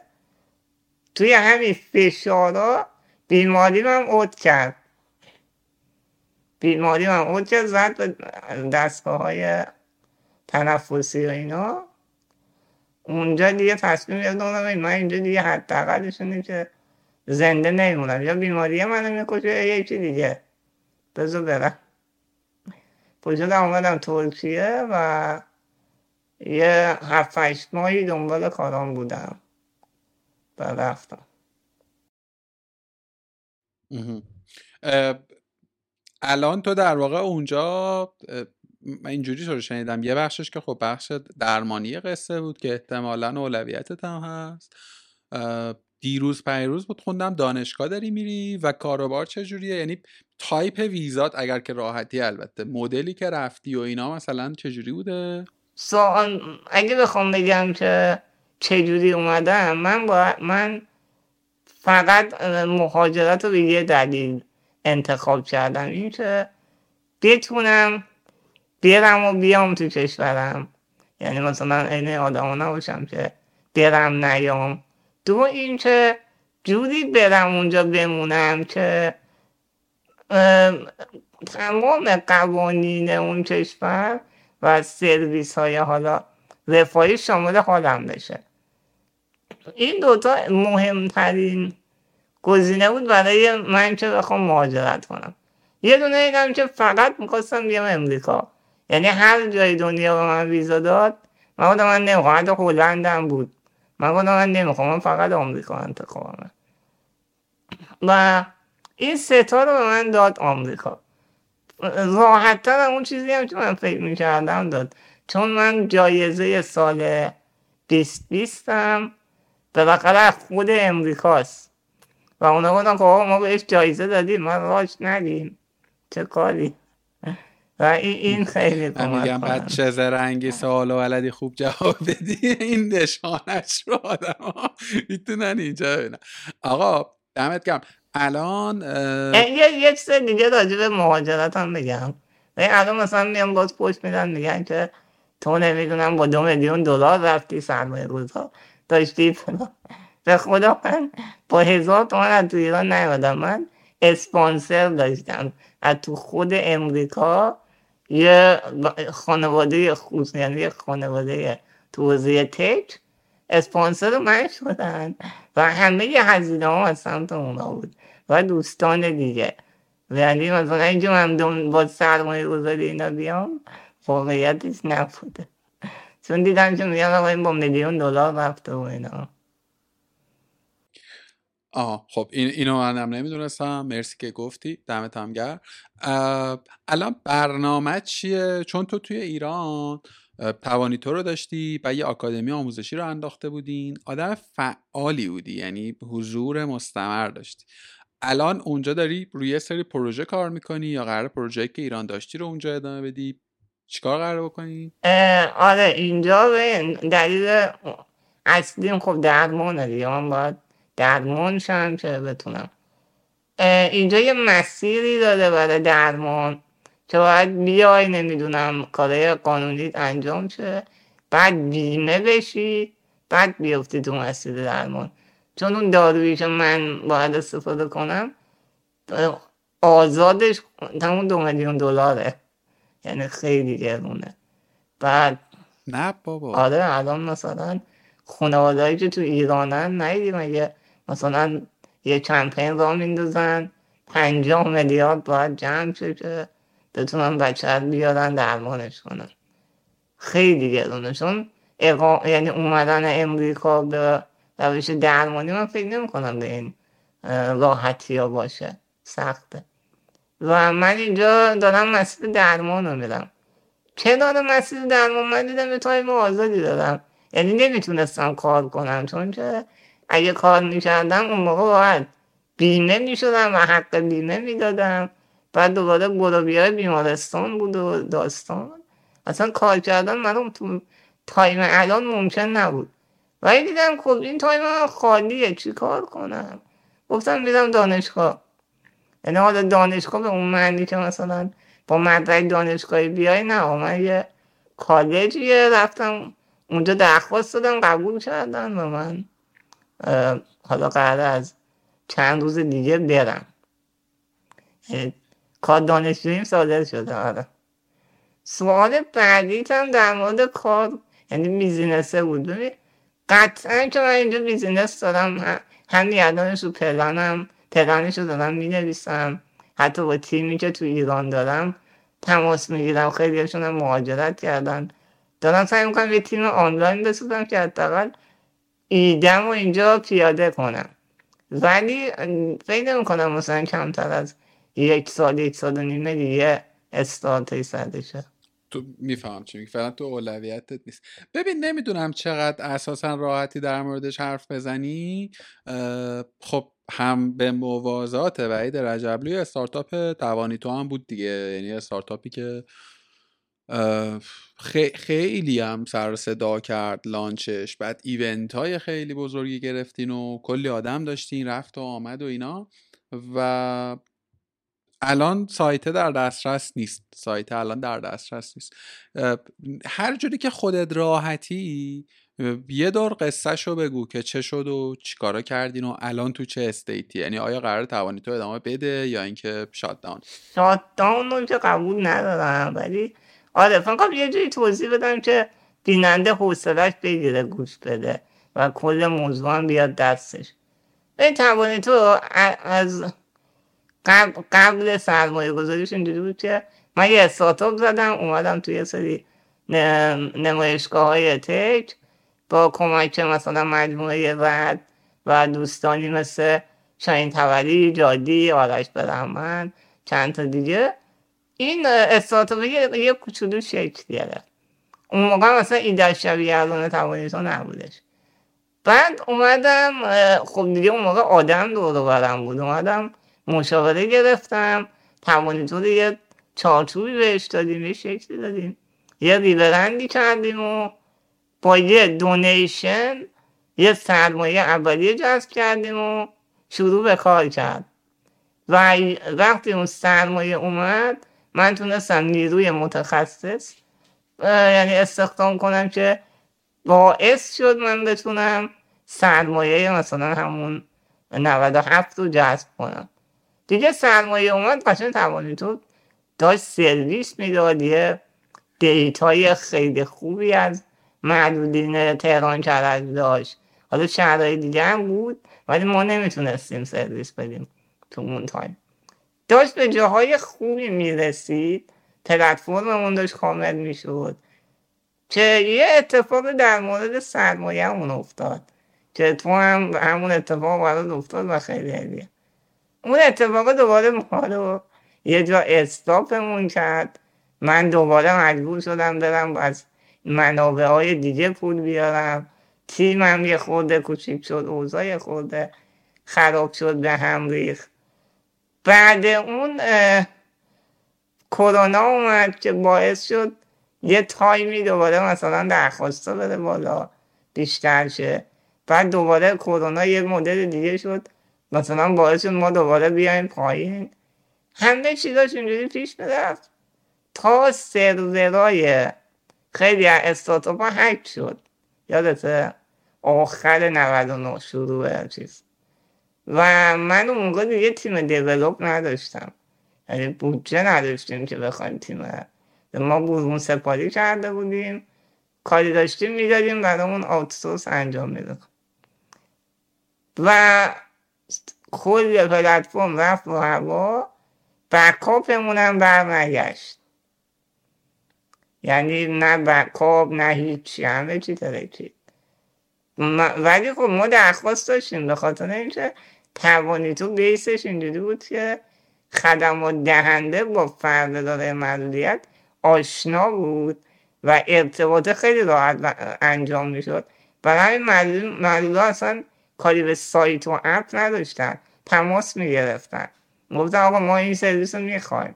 توی همین فشارا بیماری من اوت کرد. بیماری من اوت کرد زد به دستگاه های تنفسی و اینا. اونجا دیگه تصمیم گرفتم من اینجا دیگه حداقلش اینه که زنده نمیمونم. یا بیماری منو می‌کشه یا یکی دیگه. بذار برم. پشتم اومدم ترکیه و یه هفت ماهی دنبال کارام بودم و رفتم. الان تو در واقع اونجا من اینجوری رو شنیدم. یه بخشش که خب بخش درمانی قصه بود که احتمالا اولویتت هم هست. دیروز پیروز بود خوندم. دانشگاه داری میری و کاروبار چجوریه یعنی تایپ ویزات اگر که راحتی البته. مدلی که رفتی و اینا مثلا چجوری بوده؟ سوال اگه بخوام بگم که چجوری اومدم من با من فقط مهاجرت رو به یه دلیل انتخاب کردم. این که بتونم برم و بیام تو کشورم. یعنی مثلا عین آدما نباشم که برم نیام. دو این که جوری برم اونجا بمونم که ام، تمام قوانین اون کشور و سرویس های حالا رفاهی شامل حالم بشه. این دوتا مهمترین گزینه بود برای من که بخوام مهاجرت کنم. یه دونه اینم که فقط می‌خواستم بیام امریکا. یعنی هر جای دنیا به من ویزا داد من گفتم من نمی‌خوام. حتی هلندم بود. من گفتم من نمی‌خوام. من فقط آمریکا انتخابمه. و این ستا رو به من داد آمریکا. راحت تر اون چیزی هم که من فکر می‌کردم داد. چون من جایزه سال 2020 هم از خود امریکاست. و اونا گفتن که آقا ما بهش جایزه دادیم ما راش ندیم چه کاری و این, این خیلی کمک میگم. بچه زرنگی سوال و بلدی خوب جواب بدی. این نشانش رو آدم ها می‌تونن اینجا ببینن. آقا دمت گرم. الان اه، یه یه چیز دیگه راجع به مهاجرت هم بگم ببین الان مثلا میان باز پشت میدن میگن که تو نمی‌دونم با دو میلیون دلار رفتی سرمایه روزا داشتی؟ فلان به خدا من با هزار تومن از تو ایران نیومدم. من اسپانسر داشتم از تو خود امریکا یه خانواده خصوصی یعنی یه خانواده تو حوزه اسپانسر من شدن و همه هزینه ها از سمت اونا بود و دوستان دیگه. یعنی مثلا اینجا من با سرمایه گذاری اینا بیام واقعیتش نبوده. چون دیدم که میگن آقا این با میلیون دلار رفته و اینا. آه خب این اینو منم نمی‌دونستم. مرسی که گفتی. دمت هم الان برنامه چیه؟ چون تو توی ایران اه، توانی تو رو داشتی و یه آکادمی آموزشی رو انداخته بودین. آدم فعالی بودی یعنی حضور مستمر داشتی. الان اونجا داری روی سری پروژه کار می‌کنی یا قرار پروژه که ایران داشتی رو اونجا ادامه بدی؟ چیکار قرار بکنی؟ آره اینجا به دلیل اصلیم خب درمانه دیگه من باید درمان شم که بتونم. اینجا یه مسیری داره برای درمان. که باید بیای نمی‌دونم کارهای قانونی انجام شه. بعد بیمه بشی بعد بیفتی تو مسیر درمان. چون اون دارویی که من باید استفاده کنم آزادش تمون دو میلیون دلاره. یعنی خیلی گرونه. بعد نه بابا. آره الان مثلا خانوادهایی که تو ایرانن ندیدی مگه مثلا یه کمپین را میندازن پنجاه میلیارد باید جمع شه که بتونن بچه بیارن درمانش کنن. خیلی گرونه. چون اقا... یعنی اومدن امریکا به روش درمانی من فکر نمی کنم به این راحتی ها باشه. سخته. و من اینجا دارم مسیر درمان رو میرم کنار مسیر درمان؟ من دیدم یه تایم آزادی دارم. یعنی نمی‌تونستم کار کنم. چون که اگه کار می‌کردم اون موقع باید بیمه می‌شدم و حق بیمه می‌دادم. بعد دوباره گروبی های بیمارستان بود و داستان. اصلا کار کردن من تو time الان ممکن نبود. ولی دیدم خب این time من خالیه چی کار کنم؟ گفتم میرم دانشگاه. یعنی حالا دانشگاه به اون معنی که مثلا با مدرک دانشگاهی بیای نه من یه کالجیه رفتم اونجا درخواست دادم قبول کردن و من. حالا قرار از چند روز دیگه برم. کارت دانشجوییم صادر شده آره. سوال بعدیت هم در مورد کار یعنی business ه بود. ببین قطعا که من اینجا business دارم همین الانش رو پلنم پلنش رو دارم می نویسم حتی با تیمی که تو ایران دارم تماس می‌گیرم خیلیشون هم مهاجرت کردن. دارم سعی می‌کنم یه تیم آنلاین بسازم که حداقل ایدم و اینجا پیاده کنم. ولی فکر نمی‌کنم مثلا کمتر از یک سال یک سال و نیمه دیگه استارتی سرشه تو می‌فهمم چی میگی. فعلا تو اولویتت نیست. ببین نمی‌دونم چقدر اساسا راحتی در موردش حرف بزنی. خب هم به موازات وحید رجبلوی استارتاپ توانی تو هم بود دیگه. یعنی استارتاپی که خیلی هم سر صدا کرد لانچش. بعد ایونت های خیلی بزرگی گرفتین و کلی آدم داشتین رفت و آمد و اینا. و الان سایت در دسترس نیست. سایت الان در دسترس نیست. هر جوری که خودت راحتی یه دور قصه رو بگو که چه شد و چیکارا کردین و الان تو چه استیتی. یعنی آیا قرار توانی تو ادامه بده یا اینکه شات داون شات داون که قبول ندارم ولی آره فقط یه جوری توضیح بدم که بیننده حوصلش بگیره گوش بده و کل موضوع هم بیاد دستش این تو از قبل, قبل سرمایه گذاریش اینجوری بود که من یه استارتاپ زدم اومدم توی سری نمایشگاه های تک با کمک مثلا مجموعه رد و دوستانی مثل شاین تولی جادی آرش برهمن چند تا دیگه. این استارتاپ یه, کوچولو شکل گرفت اون موقع مثلا این در شبیه الان توانیتو نبودش. بعد اومدم خب دیگه اون موقع آدم دور برم بود. اومدم مشاوره گرفتم. توانیتو یه چارچوبی بهش دادیم یه شکلی دادیم. یه ریبرندی کردیم و با یه دونیشن یه سرمایه اولیه جذب کردیم و شروع به کار کرد. و وقتی اون سرمایه اومد من تونستم نیروی متخصص یعنی استخدام کنم که باعث شد من بتونم سرمایه مثلا همون 97 رو جذب کنم. دیگه سرمایه اومد قشن توانی تو داشت سرویس می‌داد یه data ی خیلی خوبی از معلولین تهران کرج داشت. حالا شهرهای دیگه هم بود ولی ما نمی‌تونستیم سرویس بدیم تو اون time داشت به جاهای خوبی می‌رسید. پلتفرممون داشت کامل می‌شد. که یه اتفاق در مورد سرمایه اون افتاد. که تو هم همون اتفاق برات افتاد و خیلی هلیه اون اتفاق دوباره ما رو یه جا استاپمون کرد. من دوباره مجبور شدم برم از منابع های دیگه پول بیارم. تیمم یه خورده کوچیک شد اوضاع خورده خراب شد به هم ریخت. بعد اون کرونا اومد که باعث شد یه تایمی دوباره مثلا درخواستا بره بالا بیشتر شه. بعد دوباره کرونا یه مدل دیگه شد. مثلا باعث شد ما دوباره بیایم پایین. همه چیزاش اینجوری پیش می‌رفت. تا سرورای خیلی از استارتاپ ها هک شد. یادته؟ آخر 99 شروع چیز. و من اون موقع دیگه تیم دیولوپ نداشتم. یعنی بودجه نداشتیم که بخوایم تیم ما بورون سپاری کرده بودیم. کاری داشتیم می‌دادیم برامون آوتسورس انجام می‌داد. و کل پلتفرم رفت رو هوا بکاپمون هم برنگشت یعنی نه بکاپ نه هیچی همه چی ترکید ولی خب ما درخواست داشتیم به خاطر اینکه تو بیسش اینجوری بود که خدمات دهنده با فرد داره معلولیت آشنا بود و ارتباط خیلی راحت انجام می‌شد. برای معلول اصلا کاری به سایت و اپ نداشتن. تماس می‌گرفتن. گفتن آقا ما این سرویس رو می‌خوایم.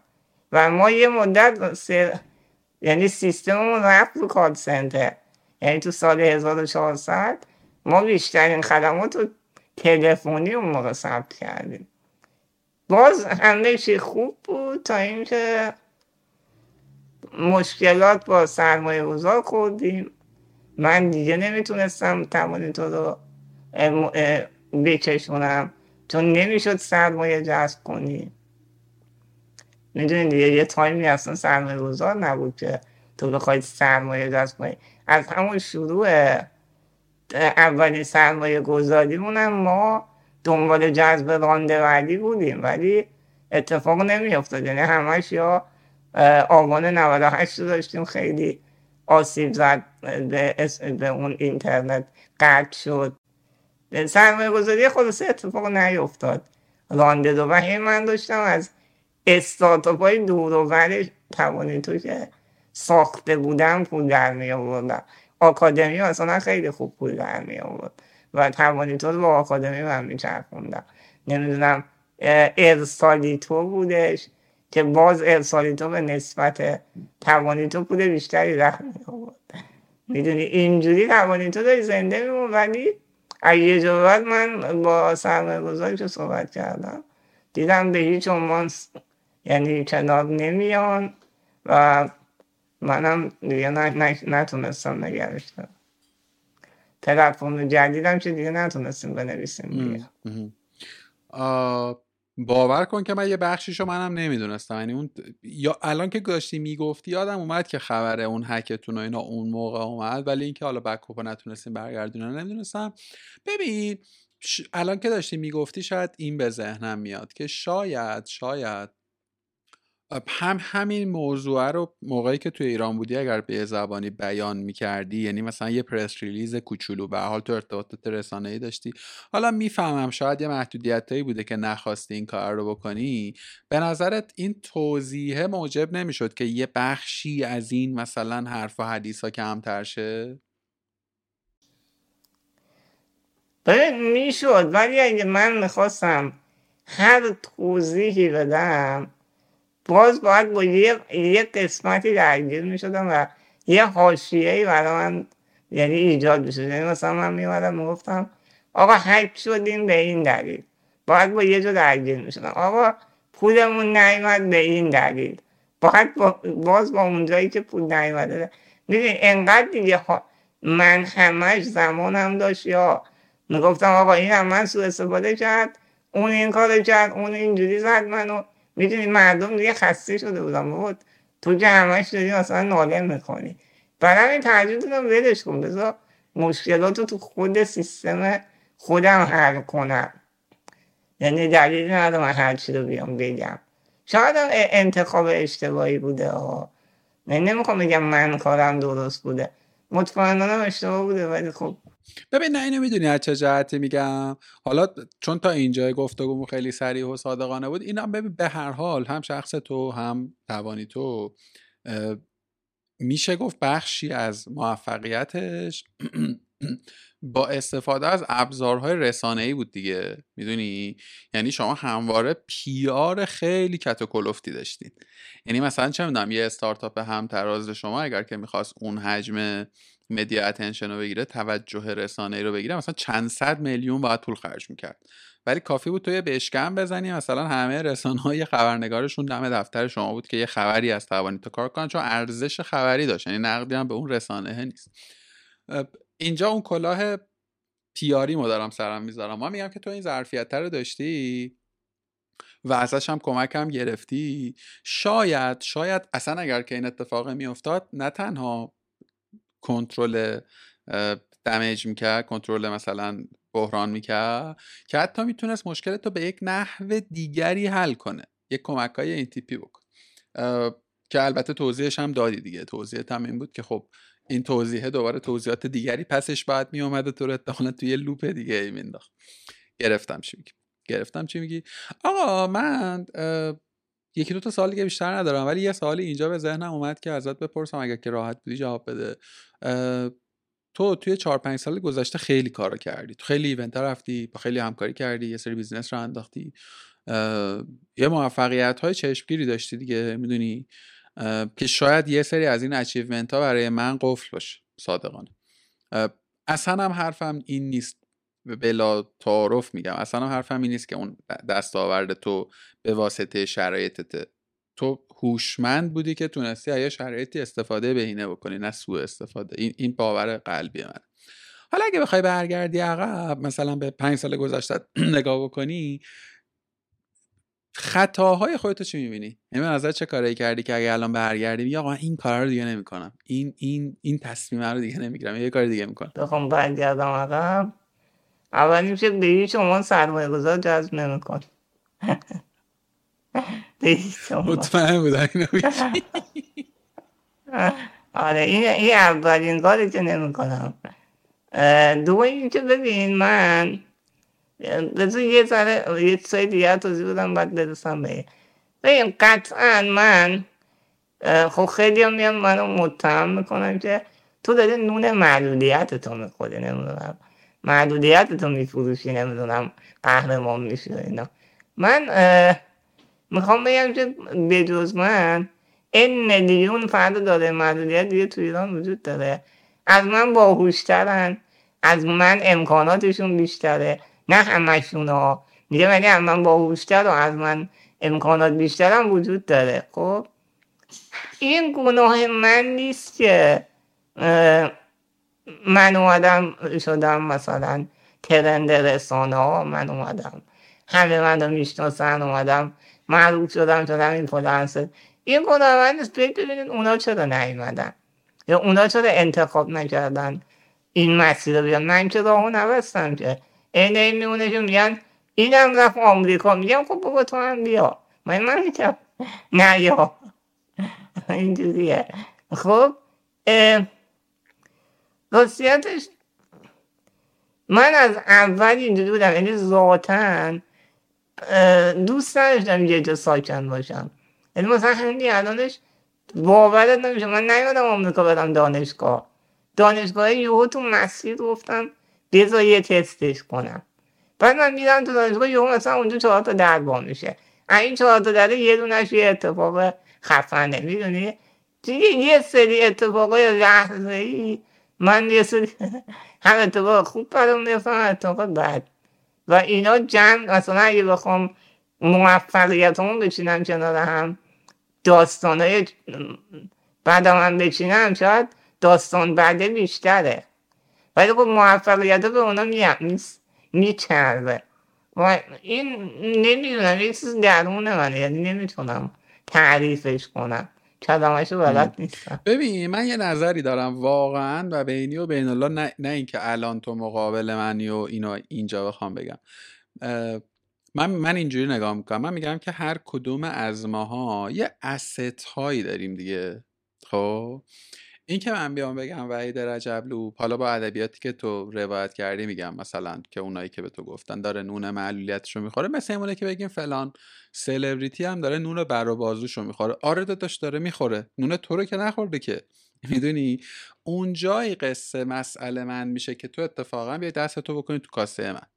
و ما یه مدت سر... یعنی سیستممون رفت رو کال سنتر. یعنی تو سال 1400 ما بیشترین خدمات رو تلفنی اون موقع ثبت کردیم. باز همه چی خوب بود تا اینکه مشکلات با سرمایه گذار خوردیم. من دیگه نمی‌تونستم توانی تو رو بکشونم. چون نمی‌شد سرمایه جذب کنی. می‌دونی دیگه یه تایمی اصلا سرمایه گذار نبود که تو بخواید سرمایه جذب کنی. از همون شروع اولین سرمایه گذاریمون ما دنبال جذب رانده ولی بودیم ولی اتفاق نمیافتاد. یعنی همش یا آبان 98 رو داشتیم خیلی آسیب زد به, به اون اینترنت قطع شد. سرمایه گذاری خلاصه اتفاق نیفتاد رانده دو و من داشتم از استارتاپ های دور و توانی تو که ساخته بودم پول در می آوردم آکادمی اصلا خیلی خوب پول در می آورد و توانی تو رو با آکادمی من می چرخوندم نمی‌دونم ارسالیتو بودش که باز ارسالیتو به نسبت توانیتو پول بیشتری در می آورد می‌دونی اینجوری توانیتو داری زنده میمون ولی یه جا من با سرمایه گذاری که صحبت کردم. دیدم به هیچ عنوان یعنی کنار نمیان و منم دیگه نتونستم نگرش دارم تلفن جدیدم که دیگه نتونستیم بنویسیم دیگه. باور کن که من یه بخشیشو منم نمی‌دونستم. یعنی اون یا الان که داشتی می‌گفتی یادم اومد که خبره اون هکتون و اینا اون موقع اومد ولی اینکه حالا بکاپ نتونستیم برگردونن نمی‌دونستم. ببین الان که داشتی می‌گفتی شاید این به ذهنم میاد که شاید شاید هم همین موضوع رو موقعی که توی ایران بودی اگر به زبانی بیان می‌کردی یعنی مثلا یه پرس ریلیز کوچولو به حال تو ارتباطات رسانه ای داشتی. حالا می‌فهمم شاید یه محدودیت هایی بوده که نخواستی این کار رو بکنی. به نظرت این توضیح موجب نمی‌شد که یه بخشی از این مثلا حرف و حدیث ها کمتر شه؟ می‌شد. ولی اگه من می‌خواستم هر توضیحی بدم باز باید با یه, یه قسمتی درگیر می شدم و یه حاشیه‌ای برای من یعنی ایجاد می‌شد. یعنی مثلا من میمدم می‌گفتم آقا حک شدیم به این دلیل. باید با یه جا درگیر می شدم آقا پولمون نیومد به این دلیل. باید با باز با اونجایی که پول نیومده. می‌دونی انقدر دیگه من همش زمانم داشت یا می‌گفتم آقا این هم من سوء استفاده کرد اون این کار کرد اون اینجوری زد منو. می‌دونی مردم دیگه خسته شده بودم بود تو همش داری مثلا نالم می‌کنی برای همین ترجیح دادم ولش کن. بذار مشکلات رو تو خود سیستم خودم حل کنم. یعنی دلیل ندارم هر چی رو بیام بگم. شاید انتخاب اشتباهی بوده ها. نمی‌خوام بگم من کارم درست بوده. مطمئنانم اشتباه بوده ولی خب. ببین نه اینو می‌دونی از چه جهتی میگم. حالا چون تا اینجا گفتگو خیلی سریع و صادقانه بود اینا ببین به هر حال هم شخص تو هم توانی تو میشه گفت بخشی از موفقیتش. با استفاده از ابزارهای رسانه ای بود دیگه می‌دونی؟ یعنی شما همواره PR خیلی کت و کلفتی داشتین. یعنی مثلا چه می‌دونم یه استارتاپ هم تراز شما اگر که می‌خواست اون حجم media attention رو بگیره توجه رسانه رو بگیره مثلا چند صد میلیون باید پول خرج می‌کرد. ولی کافی بود تو یه بشکن بزنی مثلا همه رسانه های خبرنگارشون دم دفتر شما بود که یه خبری از توانیتو کار کنن چون ارزش خبری داشت یعنی نقدی هم به اون رسانه نیست. اینجا اون کلاه پیاری ما دارم سرم می‌ذارم. ما میگم که تو این ظرفیت رو داشتی و ازش هم کمک هم گرفتی شاید شاید اصلا اگر که این اتفاق میافتاد نه تنها کنترل دمیج می‌کرد کنترل مثلا بحران می‌کرد که حتی می‌تونست مشکل تو به یک نحو دیگری حل کنه. یک کمک های این تیپی بکن. که البته توضیحش هم دادی دیگه. توضیحت هم این بود که خب این توضیحه دوباره توضیحات دیگری پسش بعد می و تو رو احتمالا توی loop دیگه ای مینداخت. گرفتم چی میگی؟ گرفتم چی میگی؟ آقا من یکی دو تا سال دیگه بیشتر ندارم ولی یه سوالی اینجا به ذهنم اومد که ازت بپرسم اگر که راحت بودی جواب بده. تو توی چهار پنج سال گذشته خیلی کارا کردی. تو خیلی event رفتی با خیلی همکاری کردی یه سری business رو انداختی. یه موفقیت های چشمگیری داشتی دیگه می‌دونی؟ که شاید یه سری از این اچیومنت ها برای من قفل باشه صادقانه. اصلا هم حرفم این نیست بلا تعارف میگم. اصلا هم حرفم این نیست که اون دستاورد تو به واسطه شرایطت. تو هوشمند بودی که تونستی از شرایطی استفاده بهینه بکنی نه سوء استفاده. این این باور قلبی من حالا اگه بخوای برگردی عقب مثلا به پنج سال گذشته نگاه بکنی خطاهای خودتو چی می‌بینی؟ یعنی من چه کاری کردی که اگه الان برگردی یا آقا این کار رو دیگه نمی‌کنم. این این این تصمیم رو دیگه نمی‌گیرم. یه کار دیگه می‌کنم. بخوام برگردم عقب. اولی میشه به هیچ عنوان سرمایه گذار جذب نمیکن مطمئن بودم اینو آره این این اولین کاری که نمی کنم دوم اینکه ببین من بذار یه ذره یه سری دیگه توضیح بدم بعد برسم به ببین قطعا من خب خیلی هم منو متهم می‌کنن که تو داری نون معلولیت تو می‌خوری نمی‌دونم معلولیت تو میفروشی نمی‌دونم قهرمان میشی اینا من می‌خوام بگم که بجز من این میلیون فرد داره معلولیت دیگه تو ایران وجود داره از من باهوشترن از من امکاناتشون بیشتره نه همشون ها میگه ولی من باهوشتر و از من امکانات بیشترم وجود داره. خب؟ این گناه من نیست که من اومدم شدم مثلا ترند رسانه ها من اومدم همه من رو می‌شناسن اومدم معروف شدم شدم این فلانسر این گناه من نیست. ببینید اونا چرا نیومدن؟ یا اونا چرا انتخاب نکردن این مسیر رو بیان؟ من که راهو نبستم که. میمونه که میگن اینم رفت آمریکا میگم خب بابا تو هم بیا من من میگم نه یا اینجوریه خب راستیتش من از اول اینجوری بودم یعنی ذاتا دوست نداشتم یه جا ساکن باشم یعنی مثلا همین الانش باورت نمیشه من نیادم آمریکا برم دانشگاه دانشگاه یهو تو مسیر گفتم بذار یه تستش کنم بعد من میرم تو دانشگاه یهو مثلا اونجا چهار تا در با میشه این چهار تا یه دونش یه اتفاق خفنه می‌دونی دیگه یه سری اتفاقای لحظه من یه سری هم اتفاق خوب برام میفتم اتفاق بد و اینا جمع مثلا اگه بخوام موفقیت همون بچینم کنار هم داستانهای بعد من بچینم شاید داستان بعده بیشتره ولی خب موفقیت به اونا میچربه و این نمی‌دونم یه چیز درون منه یعنی نمی‌تونم تعریفش کنم کلمهشو بلد نیستم ببین من یه نظری دارم واقعا و بینی و بین الله نه, نه اینکه الان تو مقابل منی و اینو اینجا بخوام بگم من من اینجوری نگاه می‌کنم من میگم که هر کدوم از ماها یه اسست هایی داریم دیگه خب این که من بیام بگم وحید رجبلو حالا با ادبیاتی که تو روایت کردی میگم مثلا که اونایی که به تو گفتن داره نون معلولیتشو می‌خوره مثل اینه که بگیم فلان سلبریتی هم داره نون بر و بازوشو می‌خوره. آره داداش داره می‌خوره. نون تو رو که نخورده که. می‌دونی؟ اونجای قصه مسئله من میشه که تو اتفاقا بیا دست تو بکنی تو کاسه من.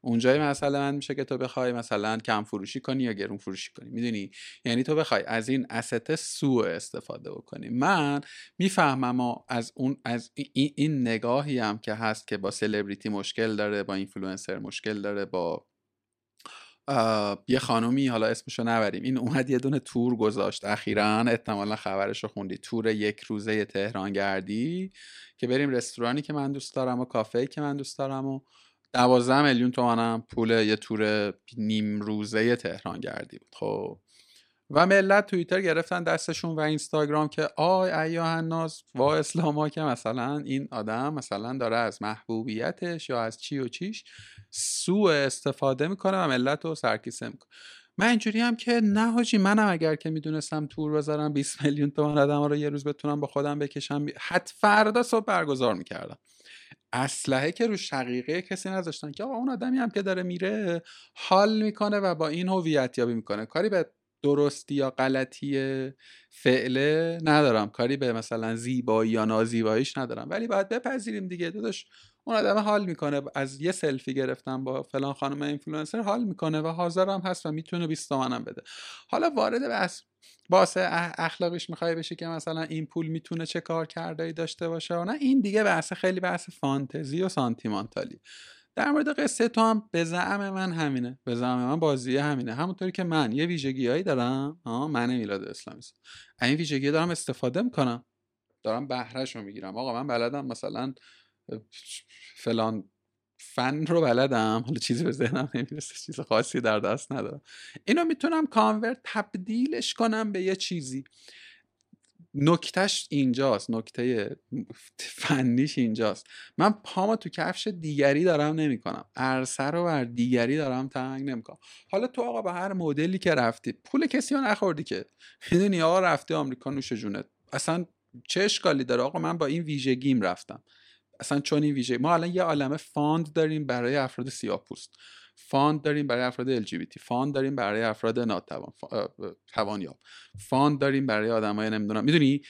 اونجا مسئله من میشه که تو بخوای مثلا کم فروشی کنی یا گرون فروشی کنی. می‌دونی؟ یعنی تو بخوای از این asset ه سوء استفاده بکنی. من می‌فهمم از اون از این, این نگاهی هم که هست که با سلبریتی مشکل داره با اینفلوئنسر مشکل داره با یه خانومی حالا اسمشو نبریم. این اومد یه دونه تور گذاشت. اخیرا احتمالا خبرشو خوندی. تور یک روزه تهران گردی که بریم رستورانی که من دوست دارم و کافه که من دوست دارم و دوازده میلیون تومنم پول یه تور نیم روزه تهران گردی بود خب. و ملت توییتر گرفتن دستشون و اینستاگرام که آی ایاه ناز وا اسلاما که مثلا این آدم مثلا داره از محبوبیتش یا از چی و چیش سوء استفاده می‌کنه و ملت رو سرکیسه می‌کنه. من اینجوری هم که نه حاجی منم اگر که می‌دونستم تور بذارم 20 میلیون تومن آدم رو یه روز بتونم با خودم بکشم حت فردا صبح برگزار می‌کردم. اسلحه که رو شقیقه کسی نذاشتن که آقا اون آدمی هم که داره میره حال می‌کنه و با این هویت یابی می‌کنه. کاری به درستی یا غلطی فعله ندارم. کاری به مثلا زیبایی یا نازیباییش ندارم. ولی باید بپذیریم دیگه. داداش اون آدم حال می‌کنه. از یه سلفی گرفتم با فلان خانم اینفلوئنسر حال می‌کنه و حاضرم هست و می‌تونه 20 تومنم بده. حالا وارد بحث باسه اخلاقش می‌خوای بشه که مثلا این پول می‌تونه چه کار کرده داشته باشه و نه این دیگه بحث خیلی بحث فانتزی و سانتیمانتالی. در مورد قصه تو هم به زعم من همینه. به زعم من بازی همینه. همونطوری که من یه ویژگیهایی دارم ها من میلاد اسلامی این ویژگی دارم استفاده می‌کنم. دارم بهرهش رو می‌گیرم. آقا من بلدم مثلا فلان فن رو بلدم حالا چیزی به ذهنم نمی‌رسه چیز خاصی در دست ندارم. اینو می‌تونم کانورت تبدیلش کنم به یه چیزی. نکتهش اینجاست نکته فنیش اینجاست. من پامو تو کفش دیگری دارم نمی‌کنم. عرصه رو بر دیگری دارم تنگ نمی‌کنم. حالا تو آقا به هر مدلی که رفتی پول کسی رو نخوردی که؟ می‌دونی آقا رفتی آمریکا نوش جونت. اصلا چه اشکالی داره؟ آقا من با این ویژگیم رفتم. اصلا چون این ویژه ما الان یه عالمه fund داریم برای افراد سیاه‌پوست fund داریم برای افراد LGBT fund داریم برای افراد ناتوان توانیاب. fund داریم برای آدمای نمی‌دونم می‌دونی؟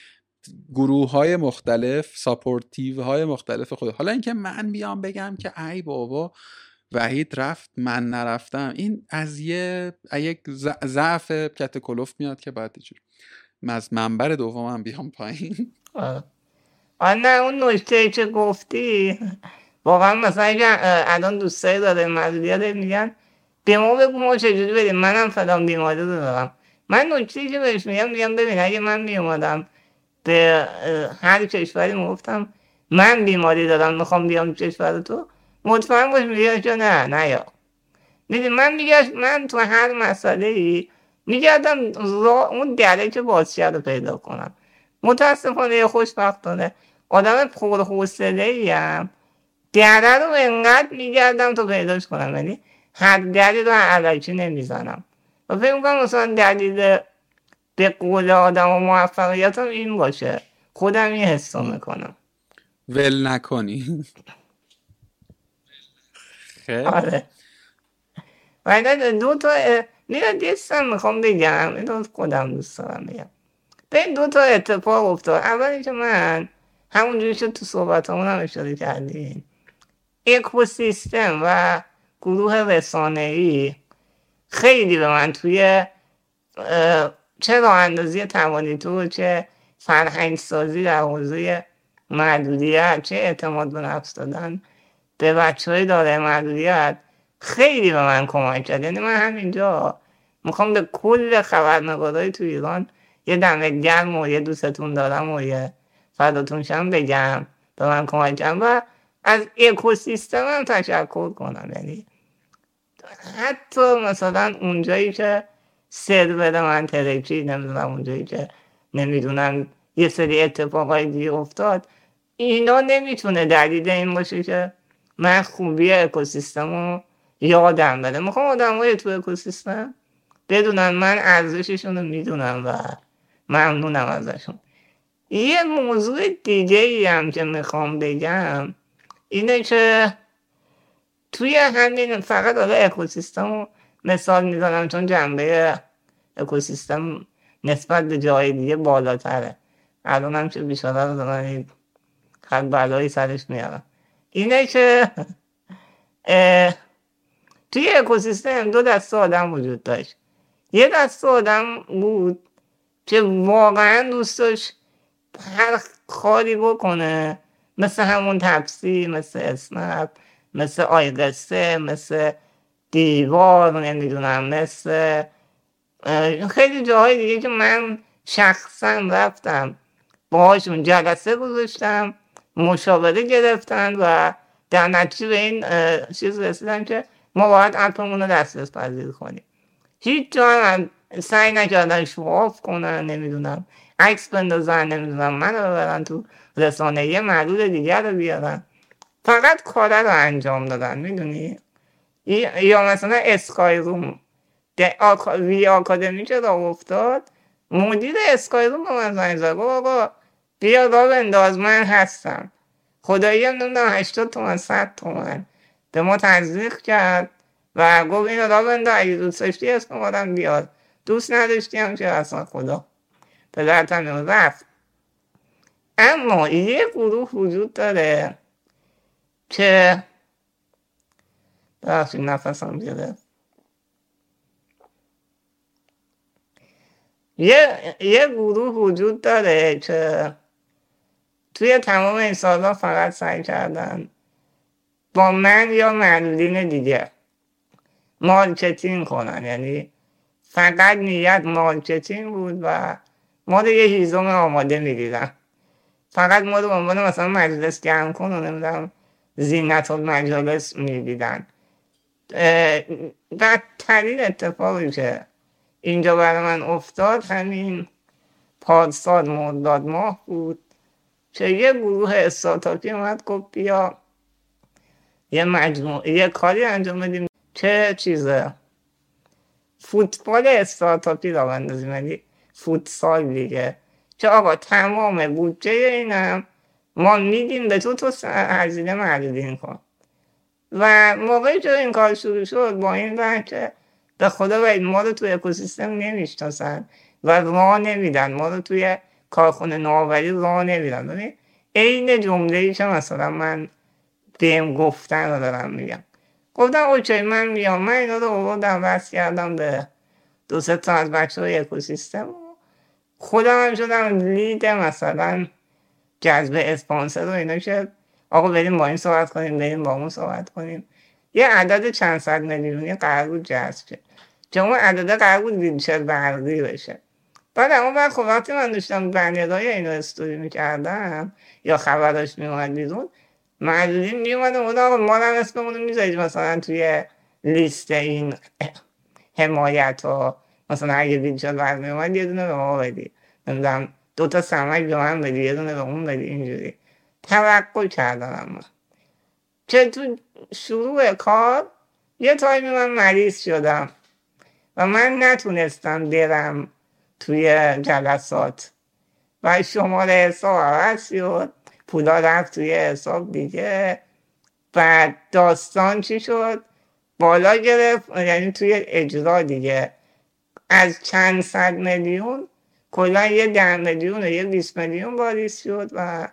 گروه های مختلف supportive های مختلف خود حالا اینکه من بیام بگم که ای بابا وحید رفت من نرفتم. این از یه یک ضعف کت میاد که بعد از منبر دومم بیام پایین. نه اون نکته که گفتی واقعا مثلا اگر الان دوستایی داره محدودیت میگن به ما بگو ما چجوری بریم منم فلان بیماری رو دارم من نکته که بهش میگم میگم ببین اگه من میومدم به هر کشوری می‌گفتم من بیماری دارم می‌خوام بیام کشور تو مطمئن باش میگه که نه نه یا می‌دونی من میگه من تو هر مسئله ای میگردم اون دره که بازشه رو پیدا کنم متاسفانه خوشبختانه آدم پر حوصله ایم دره رو انقدر میگردم تا پیداش کنم یعنی هر دری رو علکی نمی‌زنم و فکر می‌کنم مثلا دلیل به قول آدم و موفقیت این باشه خودم این حس می‌کنم ول نکنی خیلی آره و دو تا میره دیستم می‌خوام بگم این خودم دوست دارم بگم به دو تا اتفاق افتاد اولی که من همونجوری که تو صحبت همون هم اشاره کردیم اکوسیستم و گروه رسانه ای خیلی به من توی چه راه اندازی توانی تو چه فرهنگ سازی در حوزه محدودیت چه اعتماد به نفس دادن به بچه های داره محدودیت خیلی به من کمک کرد. یعنی من همینجا می‌خوام به کل خبرنگارهای تو ایران یه دمه گرم و یه دوستتون دارم و یه فداتون شم بگم. به من کمک کردم و از اکوسیستم هم تشکر کنم. یعنی حتی مثلا اونجایی که سرور من ترکی نمی‌دونم اونجایی که نمی‌دونم یه سری اتفاقای دیگه افتاد اینا نمی‌تونه دلیل این باشه که من خوبی اکوسیستم رو یادم بده. می‌خوام آدم های تو اکوسیستم بدونن من ارزششون رو می‌دونم و ممنونم ازشون. یه موضوع دیگه ای هم که می‌خوام بگم اینه که توی همین فقط آره اکوسیستم رو مثال می‌زنم چون جنبه اکوسیستم نسبت به جای دیگه بالاتره. الان هم که بیشتر رو دارن هر بلایی سرش میارم اینه که توی اکوسیستم دو دسته آدم وجود داشت. یه دسته آدم بود که واقعا دوست داشت هر کاری بکنه. مثل همون تپسی مثل اسنپ مثل آیقسه مثل دیوار نمی‌دونم مثل خیلی جاهای دیگه که من شخصا رفتم باهاشون جلسه گذاشتم مشاوره گرفتن و در نتیجه به این چیز رسیدم که ما باید اپمون رو دسترس پذیر کنیم. هیچ جا سعی نکردن شواف کنن نمی‌دونم. عکس بندازن نمی‌دونم من رو ببرن تو رسانه یه معلول دیگر رو بیارن. فقط کاره رو انجام دادن می‌دونی؟ یا مثلا اسکای روم وی آکادمی که را افتاد؟ مدیر اسکای روم به من زنگ زد. آقا بیا را بنداز من هستم. خدایی هم نمی‌دونم هشتاد تومن صد تومن. به ما تزریق کرد و گفت این را بنداز اگه دوست داشتی اسم آدم بیاد دوست نداشتی هم که اصلا خدا؟ پدرتم رفت. اما یه گروه وجود داره که بخشی نفسم گرفت یه, یه گروه وجود داره که توی تمام این سالها فقط سعی کردن با من یا معلولین دیگه marketing کنن. یعنی فقط نیت marketing بود و ما یه هیزم آماده می‌دیدن فقط ما رو عنوان مثلا مجلس گرم کن و نمی‌دونم زینت مجالس می‌دیدن. بدترین اتفاقی که اینجا برای من افتاد همین پارسال مرداد ماه بود که یه گروه استارتاپی اومد گفت بیا یه مجموعه یه کاری انجام بدیم که چیزه فوتبال استارتاپی را بندازیم. یعنی فوتسال دیگه که آقا تمام بودجه اینم ما میدیم به تو تو هزینه معدودین کن و موقعی که این کار شروع شد با این رنگ که به خدا و ما رو توی اکوسیستم نمی‌شناسن و راه نمیدن ما رو توی کارخونه نوآوری راه نمیدن ببین عین جمله ای که مثلا من بهم گفتن رو دارم میگم گفتم اوکی من میام من اینا رو آوردم بس کردم به دو تا از بچه های اکوسیستم خودم هم شدم لید مثلا جذب اسپانسر و اینا شد. آقا بریم با این صحبت کنیم بریم با اون صحبت کنیم. یه عدد چند صد میلیونی قرار بود جذب شه. که اون عدد قرار بود ویلچر برقی بشه. بعد اون وقت خب وقتی من داشتم بنرهای اینو استوری می‌کردم یا خبراش میومد بیرون معلولین میومدن اون آقا ما هم اسممون رو می‌ذارید مثلا توی لیست این حمایت ها مثلا اگه ویلچر برمی اومد یه دونه به ما بدی. نمی‌دونم دو تا سمک به من بدی یه دونه به اون بدی اینجوری. توقع کردن اما. که تو شروع کار یه تایمی من مریض شدم و من نتونستم برم توی جلسات. و شماره حساب عوض شد پولا رفت توی حساب دیگه. و داستان چی شد؟ بالا گرفت یعنی توی اجرا دیگه. از چند صد میلیون کلا یه ده میلیون یه 20 میلیون واریز شد و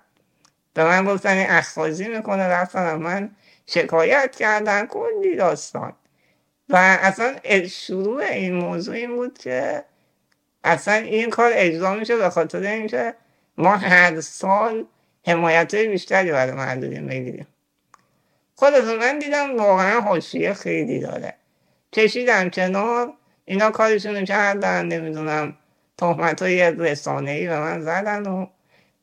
به من گفتن اخخازی می‌کنه. رفتن من شکایت کردن. کلی داستان. و اصلا شروع این موضوع این بود که اصلا این کار اجرا میشه به خاطر اینکه ما هر سال حمایت های بیشتری برای معلولین بگیریم خودتون من دیدم واقعا حاشیه خیلی داره. کشیدم کنار اینا کارشون کردن نمی‌دونم تهمت های رسانه ای به من زدن و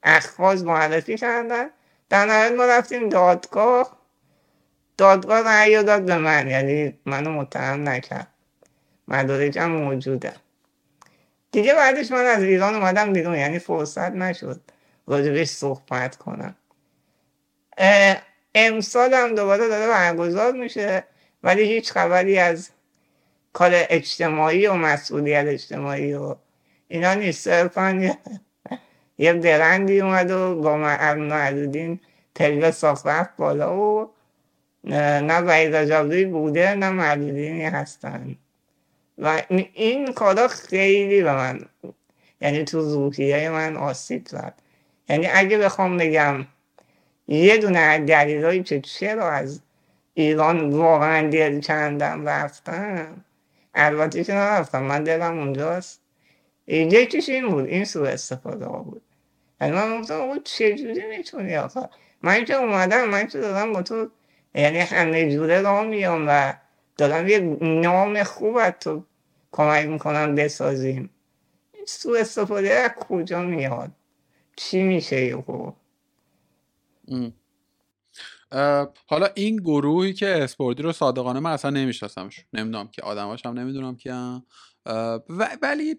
اخواز معرفی کردن. در نهایت ما رفتیم دادگاه. دادگاه رأی داد به من یعنی منو متهم نکرد. مدارکم موجوده. دیگه بعدش من از ایران اومدم بیرون یعنی فرصت نشد راجبش صحبت کنم. امسال هم دوباره داره برگزار میشه ولی هیچ خبری از کار اجتماعی و مسئولیت اجتماعی و اینا نیست صرفا یه برندی اومد و با معلودین تلوه ساخت بالا و نه وحید بوده نه معلودینی هستن. و این کارا خیلی به من یعنی تو روحیه من آسیب زد. یعنی اگه بخوام بگم یه دونه دلیلایی که چرا از ایران واقعا دل چندم رفتم البته که نرفتم. من دلم اونجاست یکیش این بود. این سو استفاده ها بود. یعنی من گفتم او چجوری می‌تونی آخه؟ من که اومدم من که دارم با تو. یعنی همه جوره را میام و دارم یه نام خوب از تو کمک می‌کنم بسازیم. این سو استفاده از کجا میاد؟ چی میشه یهو؟ حالا این گروهی که اسپوردی رو صادقانه من اصلا نمیشناسمش. نمی‌دونم که آدماش هم نمی‌دونم که ولی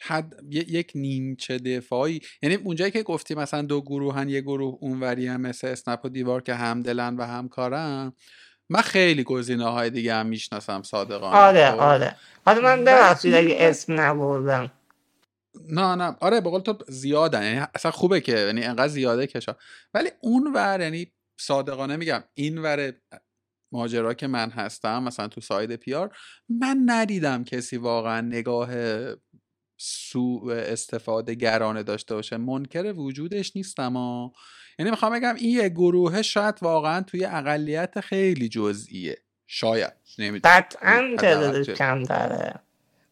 حد یک نیمچه دفاعی. یعنی اونجایی که گفتی مثلا دو گروهن یه گروه اونوری هم مثل اسنپ و دیوار که هم دلن و هم کارن من خیلی گزینه های دیگه هم می‌شناسم صادقانه آره خب. آره. حالا من ببخشید اگه اسم نبردم. نه نه. آره بقول تو زیادن. یعنی اصلا خوبه که یعنی انقدر زیاده کشا ولی اون ور یعنی صادقانه میگم این ور ماجرا که من هستم مثلا تو ساید پیار من ندیدم کسی واقعا نگاه سوء استفاده گرانه داشته باشه. منکر وجودش نیستم ها یعنی می‌خوام بگم این یه گروه شاید واقعا توی اقلیت خیلی جزئیه. شاید. نمی‌دونم. قطعا تعدادش کمتره.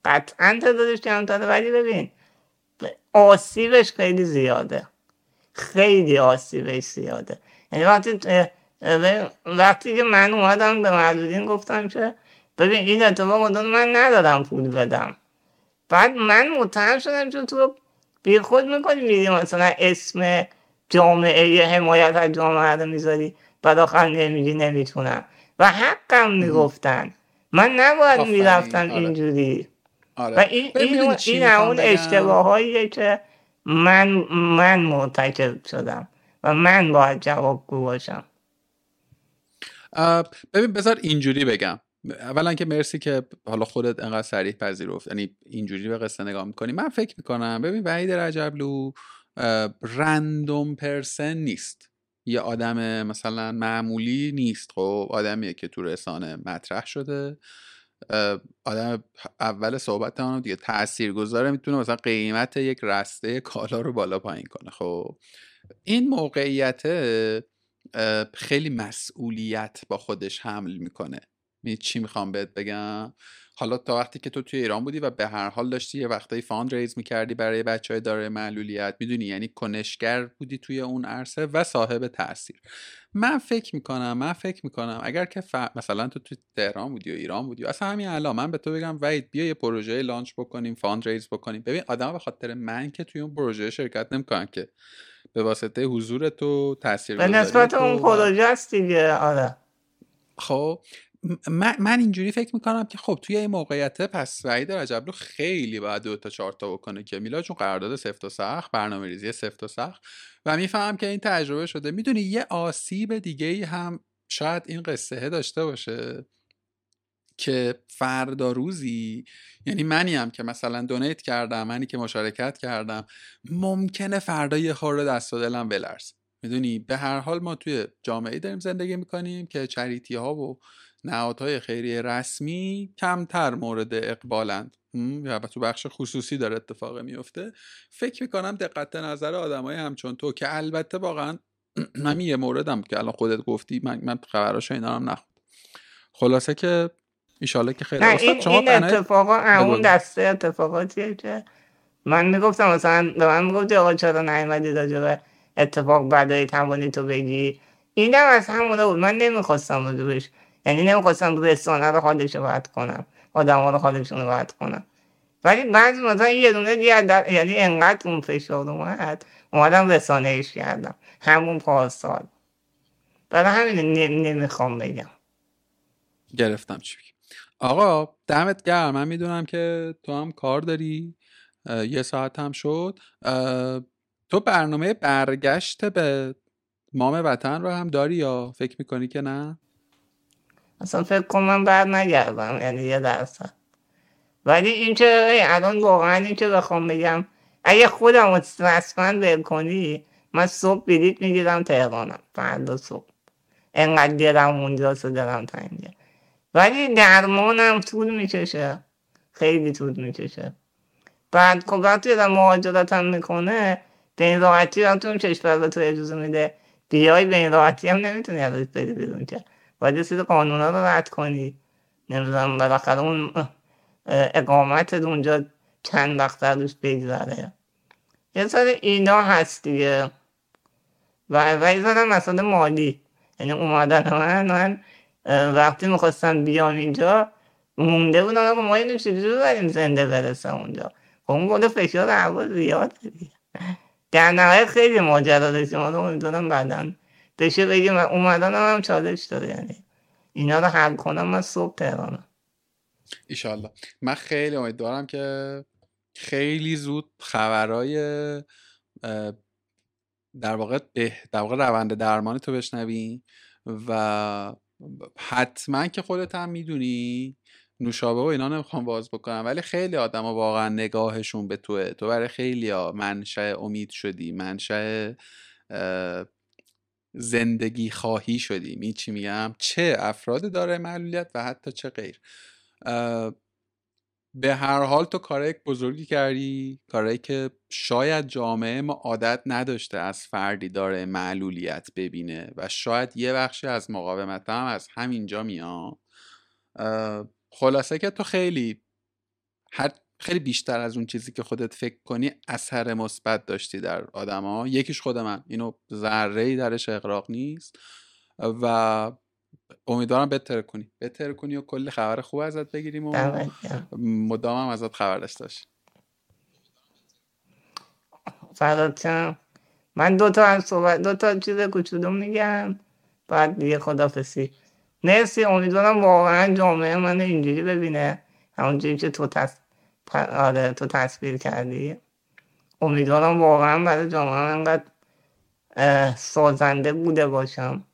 قطعا تعدادش کمتره. ولی ببین آسیبش خیلی زیاده. خیلی آسیبش زیاده. یعنی وقتی وقتی که من اومدم به معلولین گفتم که ببین این اتفاق افتاد من ندارم پول بدم. بعد من متهم شدم چون تو بی خود می‌کنی میدی مثلا اسم جامعه حمایت از جامعه رو می‌ذاری بعد آخر نمیگی نمی‌تونم. و حقم می‌گفتن. من نباید می‌رفتم آره. اینجوری. آره. و این این اون این بگم؟ اشتباهاییه که من من مرتکب شدم و من باید جوابگو باشم. ببین بذار اینجوری بگم. اولا که مرسی که حالا خودت انقدر سریع پذیرفت. یعنی اینجوری به قصه نگاه می‌کنی. من فکر می‌کنم ببین وحید رجبلو random person نیست. یه آدم مثلا معمولی نیست. خب آدمیه که تو رسانه مطرح شده. آدم اول صحبت هم دیگه تأثیر گذاره می‌تونه مثلا قیمت یک رسته کالا رو بالا پایین کنه. خب این موقعیت خیلی مسئولیت با خودش حمل می‌کنه. می چی می‌خوام بهت بگم؟ حالا تا وقتی که تو توی ایران بودی و به هر حال داشتی یه وقتایی fundraise می‌کردی برای بچه های داره معلولیت می‌دونی؟ یعنی کنشگر بودی توی اون عرصه و صاحب تاثیر. من فکر می‌کنم من فکر می‌کنم اگر که ف- مثلا تو توی تهران بودی و ایران بودی و اصلا همین الان من به تو بگم وحید بیا یه پروژه launch بکنیم fundraise بکنیم. ببین آدم به خاطر من که توی اون پروژه شرکت نمی‌کنن که به واسطه حضور تو تاثیر به نسبت اون پروژه است دیگه آره. خب من, من اینجوری فکر می‌کنم که خب توی این موقعیت پس وحید رجبلو خیلی باید دو تا چهار تا بکنه که میلاد چون قرارداد سفت و سخت برنامه ریزی سفت و سخت. و می‌فهمم که این تجربه شده. می‌دونی یه آسیب دیگه ای هم شاید این قصه داشته باشه که فردا روزی یعنی منی هم که مثلا دونیت کردم منی که مشارکت کردم ممکنه فردا یه خورده دست و دلم بلرزه. می‌دونی؟ به هر حال ما توی جامعه داریم زندگی می‌کنیم که چریتی ها و نهادهای خیریه رسمی کمتر مورد اقبالند. و تو بخش خصوصی داره اتفاق میفته. فکر می‌کنم دقت نظر آدمای همچون تو که البته واقعا من یه موردم که الان خودت گفتی من, من خبراشو اینا هم نخوندم. خلاصه که ایشالله که خیلی این, شما این اتفاقا بگو. دسته اتفاقاتیه که من می‌گفتم مثلا به من می‌گفتی آقا چرا نیومدی راجع به اتفاق بدای توانی تو بگی؟ اینم از همونه بود. من نمی‌خواستم راجبش یعنی نمی‌خواستم رسانه رو رو بد کنم. آدم رو حالشون رو بد کنم. ولی بعضی مثلا یه دونه دیگه در- یعنی انقدر اون فشار اومد اومدم رسانه ایش کردم. همون پارسال. برای همین نمی‌خوام بگم. گرفتم چی آقا دمت گرم. من می‌دونم که تو هم کار داری. یه ساعت هم شد. تو برنامه برگشت به مام وطن رو هم داری یا فکر می‌کنی که نه؟ اصلا فکر کنم من بر نگردم یعنی یه درصد. ولی این که الان واقعا این که بخوام بگم اگه خودم رو رسما ول کنی من صبح بلیط می‌گیرم تهرانم فردا صبح. انقدر دلم اونجاست و دلم تنگه ولی درمانم طول می‌کشه. خیلی طول می‌کشه. بعد خب وقتی آدم مهاجرت هم می‌کنه به این راحتی هم تو اون کشور به تو اجازه میده. بیای به این راحتی هم نمی‌تونی ازش بری بیرون که. باید یه سری قانونا رو رد کنی. نمی‌دونم بالاخره اون اقامت اونجا چند وقت روش بگذره. یه سر اینا هست دیگه. و و یه مسئله مالی. یعنی اومدن من من وقتی می‌خواستم بیام اینجا مونده بودم آقا ما اینو چجوری بریم زنده برسه اونجا. خب اون گل فشار هوا زیاد دیگه. در نهایت خیلی ماجرا داشتیم. حالا امیدوارم بعدا بشه بگیم اومدن هم, چالش داره یعنی اینا رو حل کنم من صبح تهرانم. ایشالله. من خیلی امیدوارم که خیلی زود خبرای در واقع به در واقع روند درمانی تو بشنوی و حتما که خودت هم می‌دونی نوشابه و اینا نمی‌خوام باز بکنم ولی خیلی آدما واقعا نگاهشون به توه. تو برای خیلی منشأ امید شدی منشأ زندگی خواهی شدی. می چی میگم؟ چه افراد داره معلولیت و حتی چه غیر. به هر حال تو کارهای بزرگی کردی کارهایی که شاید جامعه ما عادت نداشته از فردی داره معلولیت ببینه و شاید یه بخشی از مقاومت هم از همینجا میاد. خلاصه که تو خیلی هر خیلی بیشتر از اون چیزی که خودت فکر کنی اثر مثبت داشتی در آدما یکیش خود من. اینو ذره ای درش اقراق نیست. و امیدوارم بهتر کنی. بهتر کنی و کلی خبر خوب ازت بگیریم و. مدام هم ازت خبر فرداد شم. من دو تا از صحبت دو تا چیز کوچولو میگم. بعد دیگه خدافسی مرسی. امیدوارم واقعا جامعه من اینجوری ببینه. همونجوری که تو تص... آره تو تصویر کردی. امیدوارم واقعا برای جامعه انقدر سازنده بوده باشم.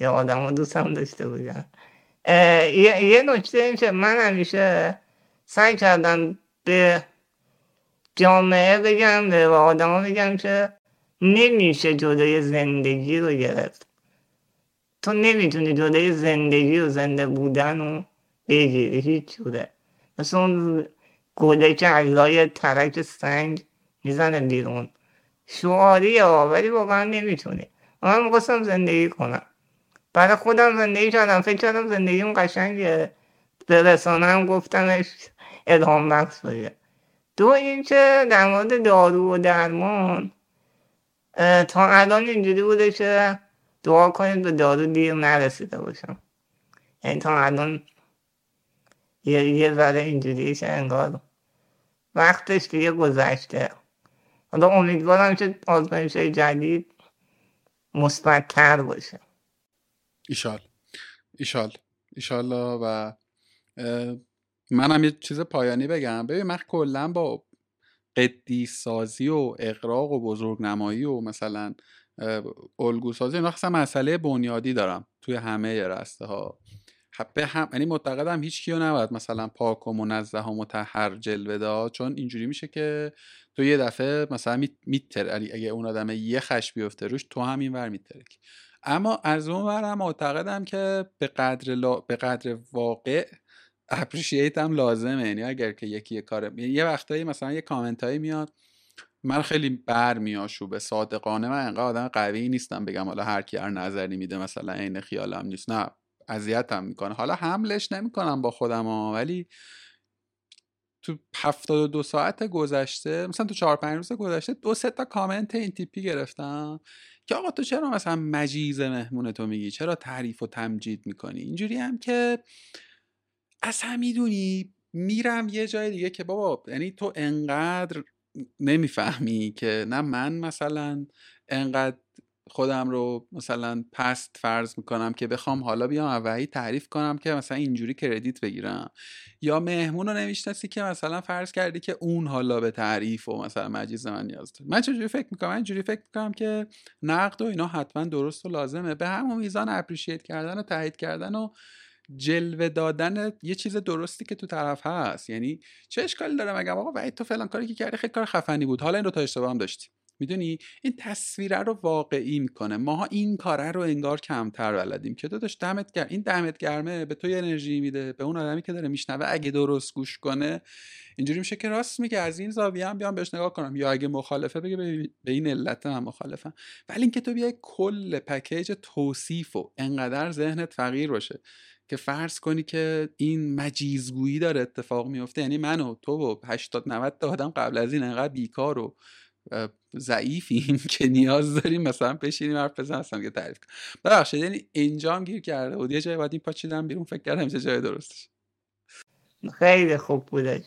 یا آدم دوستم داشته بودم یه نکته این که من همیشه سعی کردم به جامعه بگم به آدم بگم که نمیشه جدای زندگی رو گرفت. تو نمی‌تونی جدای زندگی و زنده بودن رو بگیری هیچ جوره. مثل اون گله که علای ترک سنگ می‌زنه بیرون. شعاریه ولی واقعا نمی‌تونی من می‌خواستم زندگی کنم. برای خودم زندگی کردم. فکر کردم زندگیم قشنگه. به رسانه هم گفتمش الهام بخش باشه دو اینکه در مورد دارو و درمان تا الان اینجوری بوده که دعا کنید به دارو دیر نرسیده باشم. یعنی تا الان یه یه ذره اینجوری انگار وقتش دیگه گذشته. حالا امیدوارم که آزمایش جدید مثبتتر باشه. ایشال ایشال ایشالله و منم یه چیز پایانی بگم. ببین من کلا با قدیس سازی و اقراق و بزرگ نمایی و مثلا الگو سازی اینا مسئله بنیادی دارم توی همه رسته ها به هم یعنی معتقدم هیچ کیو نباید مثلا پاک و منزه و متحر جلوه داد چون اینجوری میشه که تو یه دفعه مثلا میتر اگه اون آدم یه خش بیفته روش تو هم این ور میترکی. اما از اون ورم معتقدم که به قدر, لا... به قدر واقع اپریشیت هم لازمه. یعنی اگر که یکی یه کار یعنی یه وقتایی مثلا یه کامنت هایی میاد من خیلی بر به صادقانه من انقدر آدم قوی نیستم بگم حالا هر کی هر نظری میده مثلا عین خیالم نیست. نه. اذیتم می‌کنه. حالا حملش نمی‌کنم با خودم ها ولی تو 72 ساعت گذشته مثلا تو 4 5 روز گذشته دو سه تا کامنت این تیپی گرفتم که آقا تو چرا مثلا مجیز مهمون تو میگی؟ چرا تعریف و تمجید می‌کنی؟ اینجوری هم که اصلا می‌دونی میرم یه جای دیگه که بابا یعنی تو انقدر نمی‌فهمی که نه من مثلا انقدر خودم رو مثلا پست فرض می‌کنم که بخوام حالا بیام اوهی تعریف کنم که مثلا اینجوری کردیت بگیرم. یا مهمون رو نمی‌شناسی که مثلا فرض کردی که اون حالا به تعریف و مثلا مجیز من نیاز داره. من چجوری فکر می‌کنم؟ من اینجوری فکر می‌کنم که نقد و اینا حتما درست و لازمه. به همون میزان اپریشیت کردن و تایید کردن و جلوه دادن یه چیز درستی که تو طرف هست. یعنی چه اشکالی داره؟ مگم آقا وحید تو فلان کاری که کردی خیلی کار خفنی بود. حالا این رو تا اشتباه هم داشتی. می‌دونی؟ این تصویره رو واقعی می‌کنه. ماها این کاره رو انگار کمتر بلدیم که داداش دمت گرم این دمت گرمه به تو انرژی میده به اون آدمی که داره میشنوه اگه درست گوش کنه. اینجوری میشه که راست میگه از این زاویه هم بیام بهش نگاه کنم. یا اگه مخالفه بگه به این علت من مخالفم. ولی اینکه تو بیای کل پکیج توصیف و انقدر ذهنت فقیر باشه که فرض کنی که این مجیزگویی داره اتفاق میفته یعنی من و تو و 80 90 تا آدم قبل از این انقدر بیکار و ضعیفیم که نیاز داریم مثلا بشینیم حرف بزنیم که تعریف کنم ببخشید یعنی اینجا هم گیر کرده بود یه جای بعد این پاچیدم بیرون فکر کردم چه جای درستش. خیلی خوب بودش.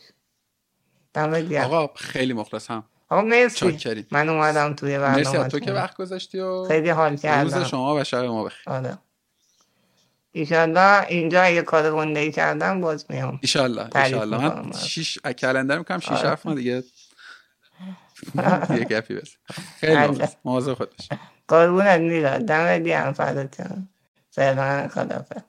آقا خیلی مخلصم. آقا مرسی. من اومدم توی برنامه مرسی تو که وقت گذاشتی و خیلی حال کردم. روز شما و شب ما بخیر. آره. ایشالله اینجا اگه کار گنده ای کردم باز میام. ایشالله ایشالله. من شیش کلندر می‌کنم شیش آره. ما دیگه یه گپی بس. خیلی بله. مواظب خود باش قربونت میرم. دم دیگه هم فدات فعلا خدافظ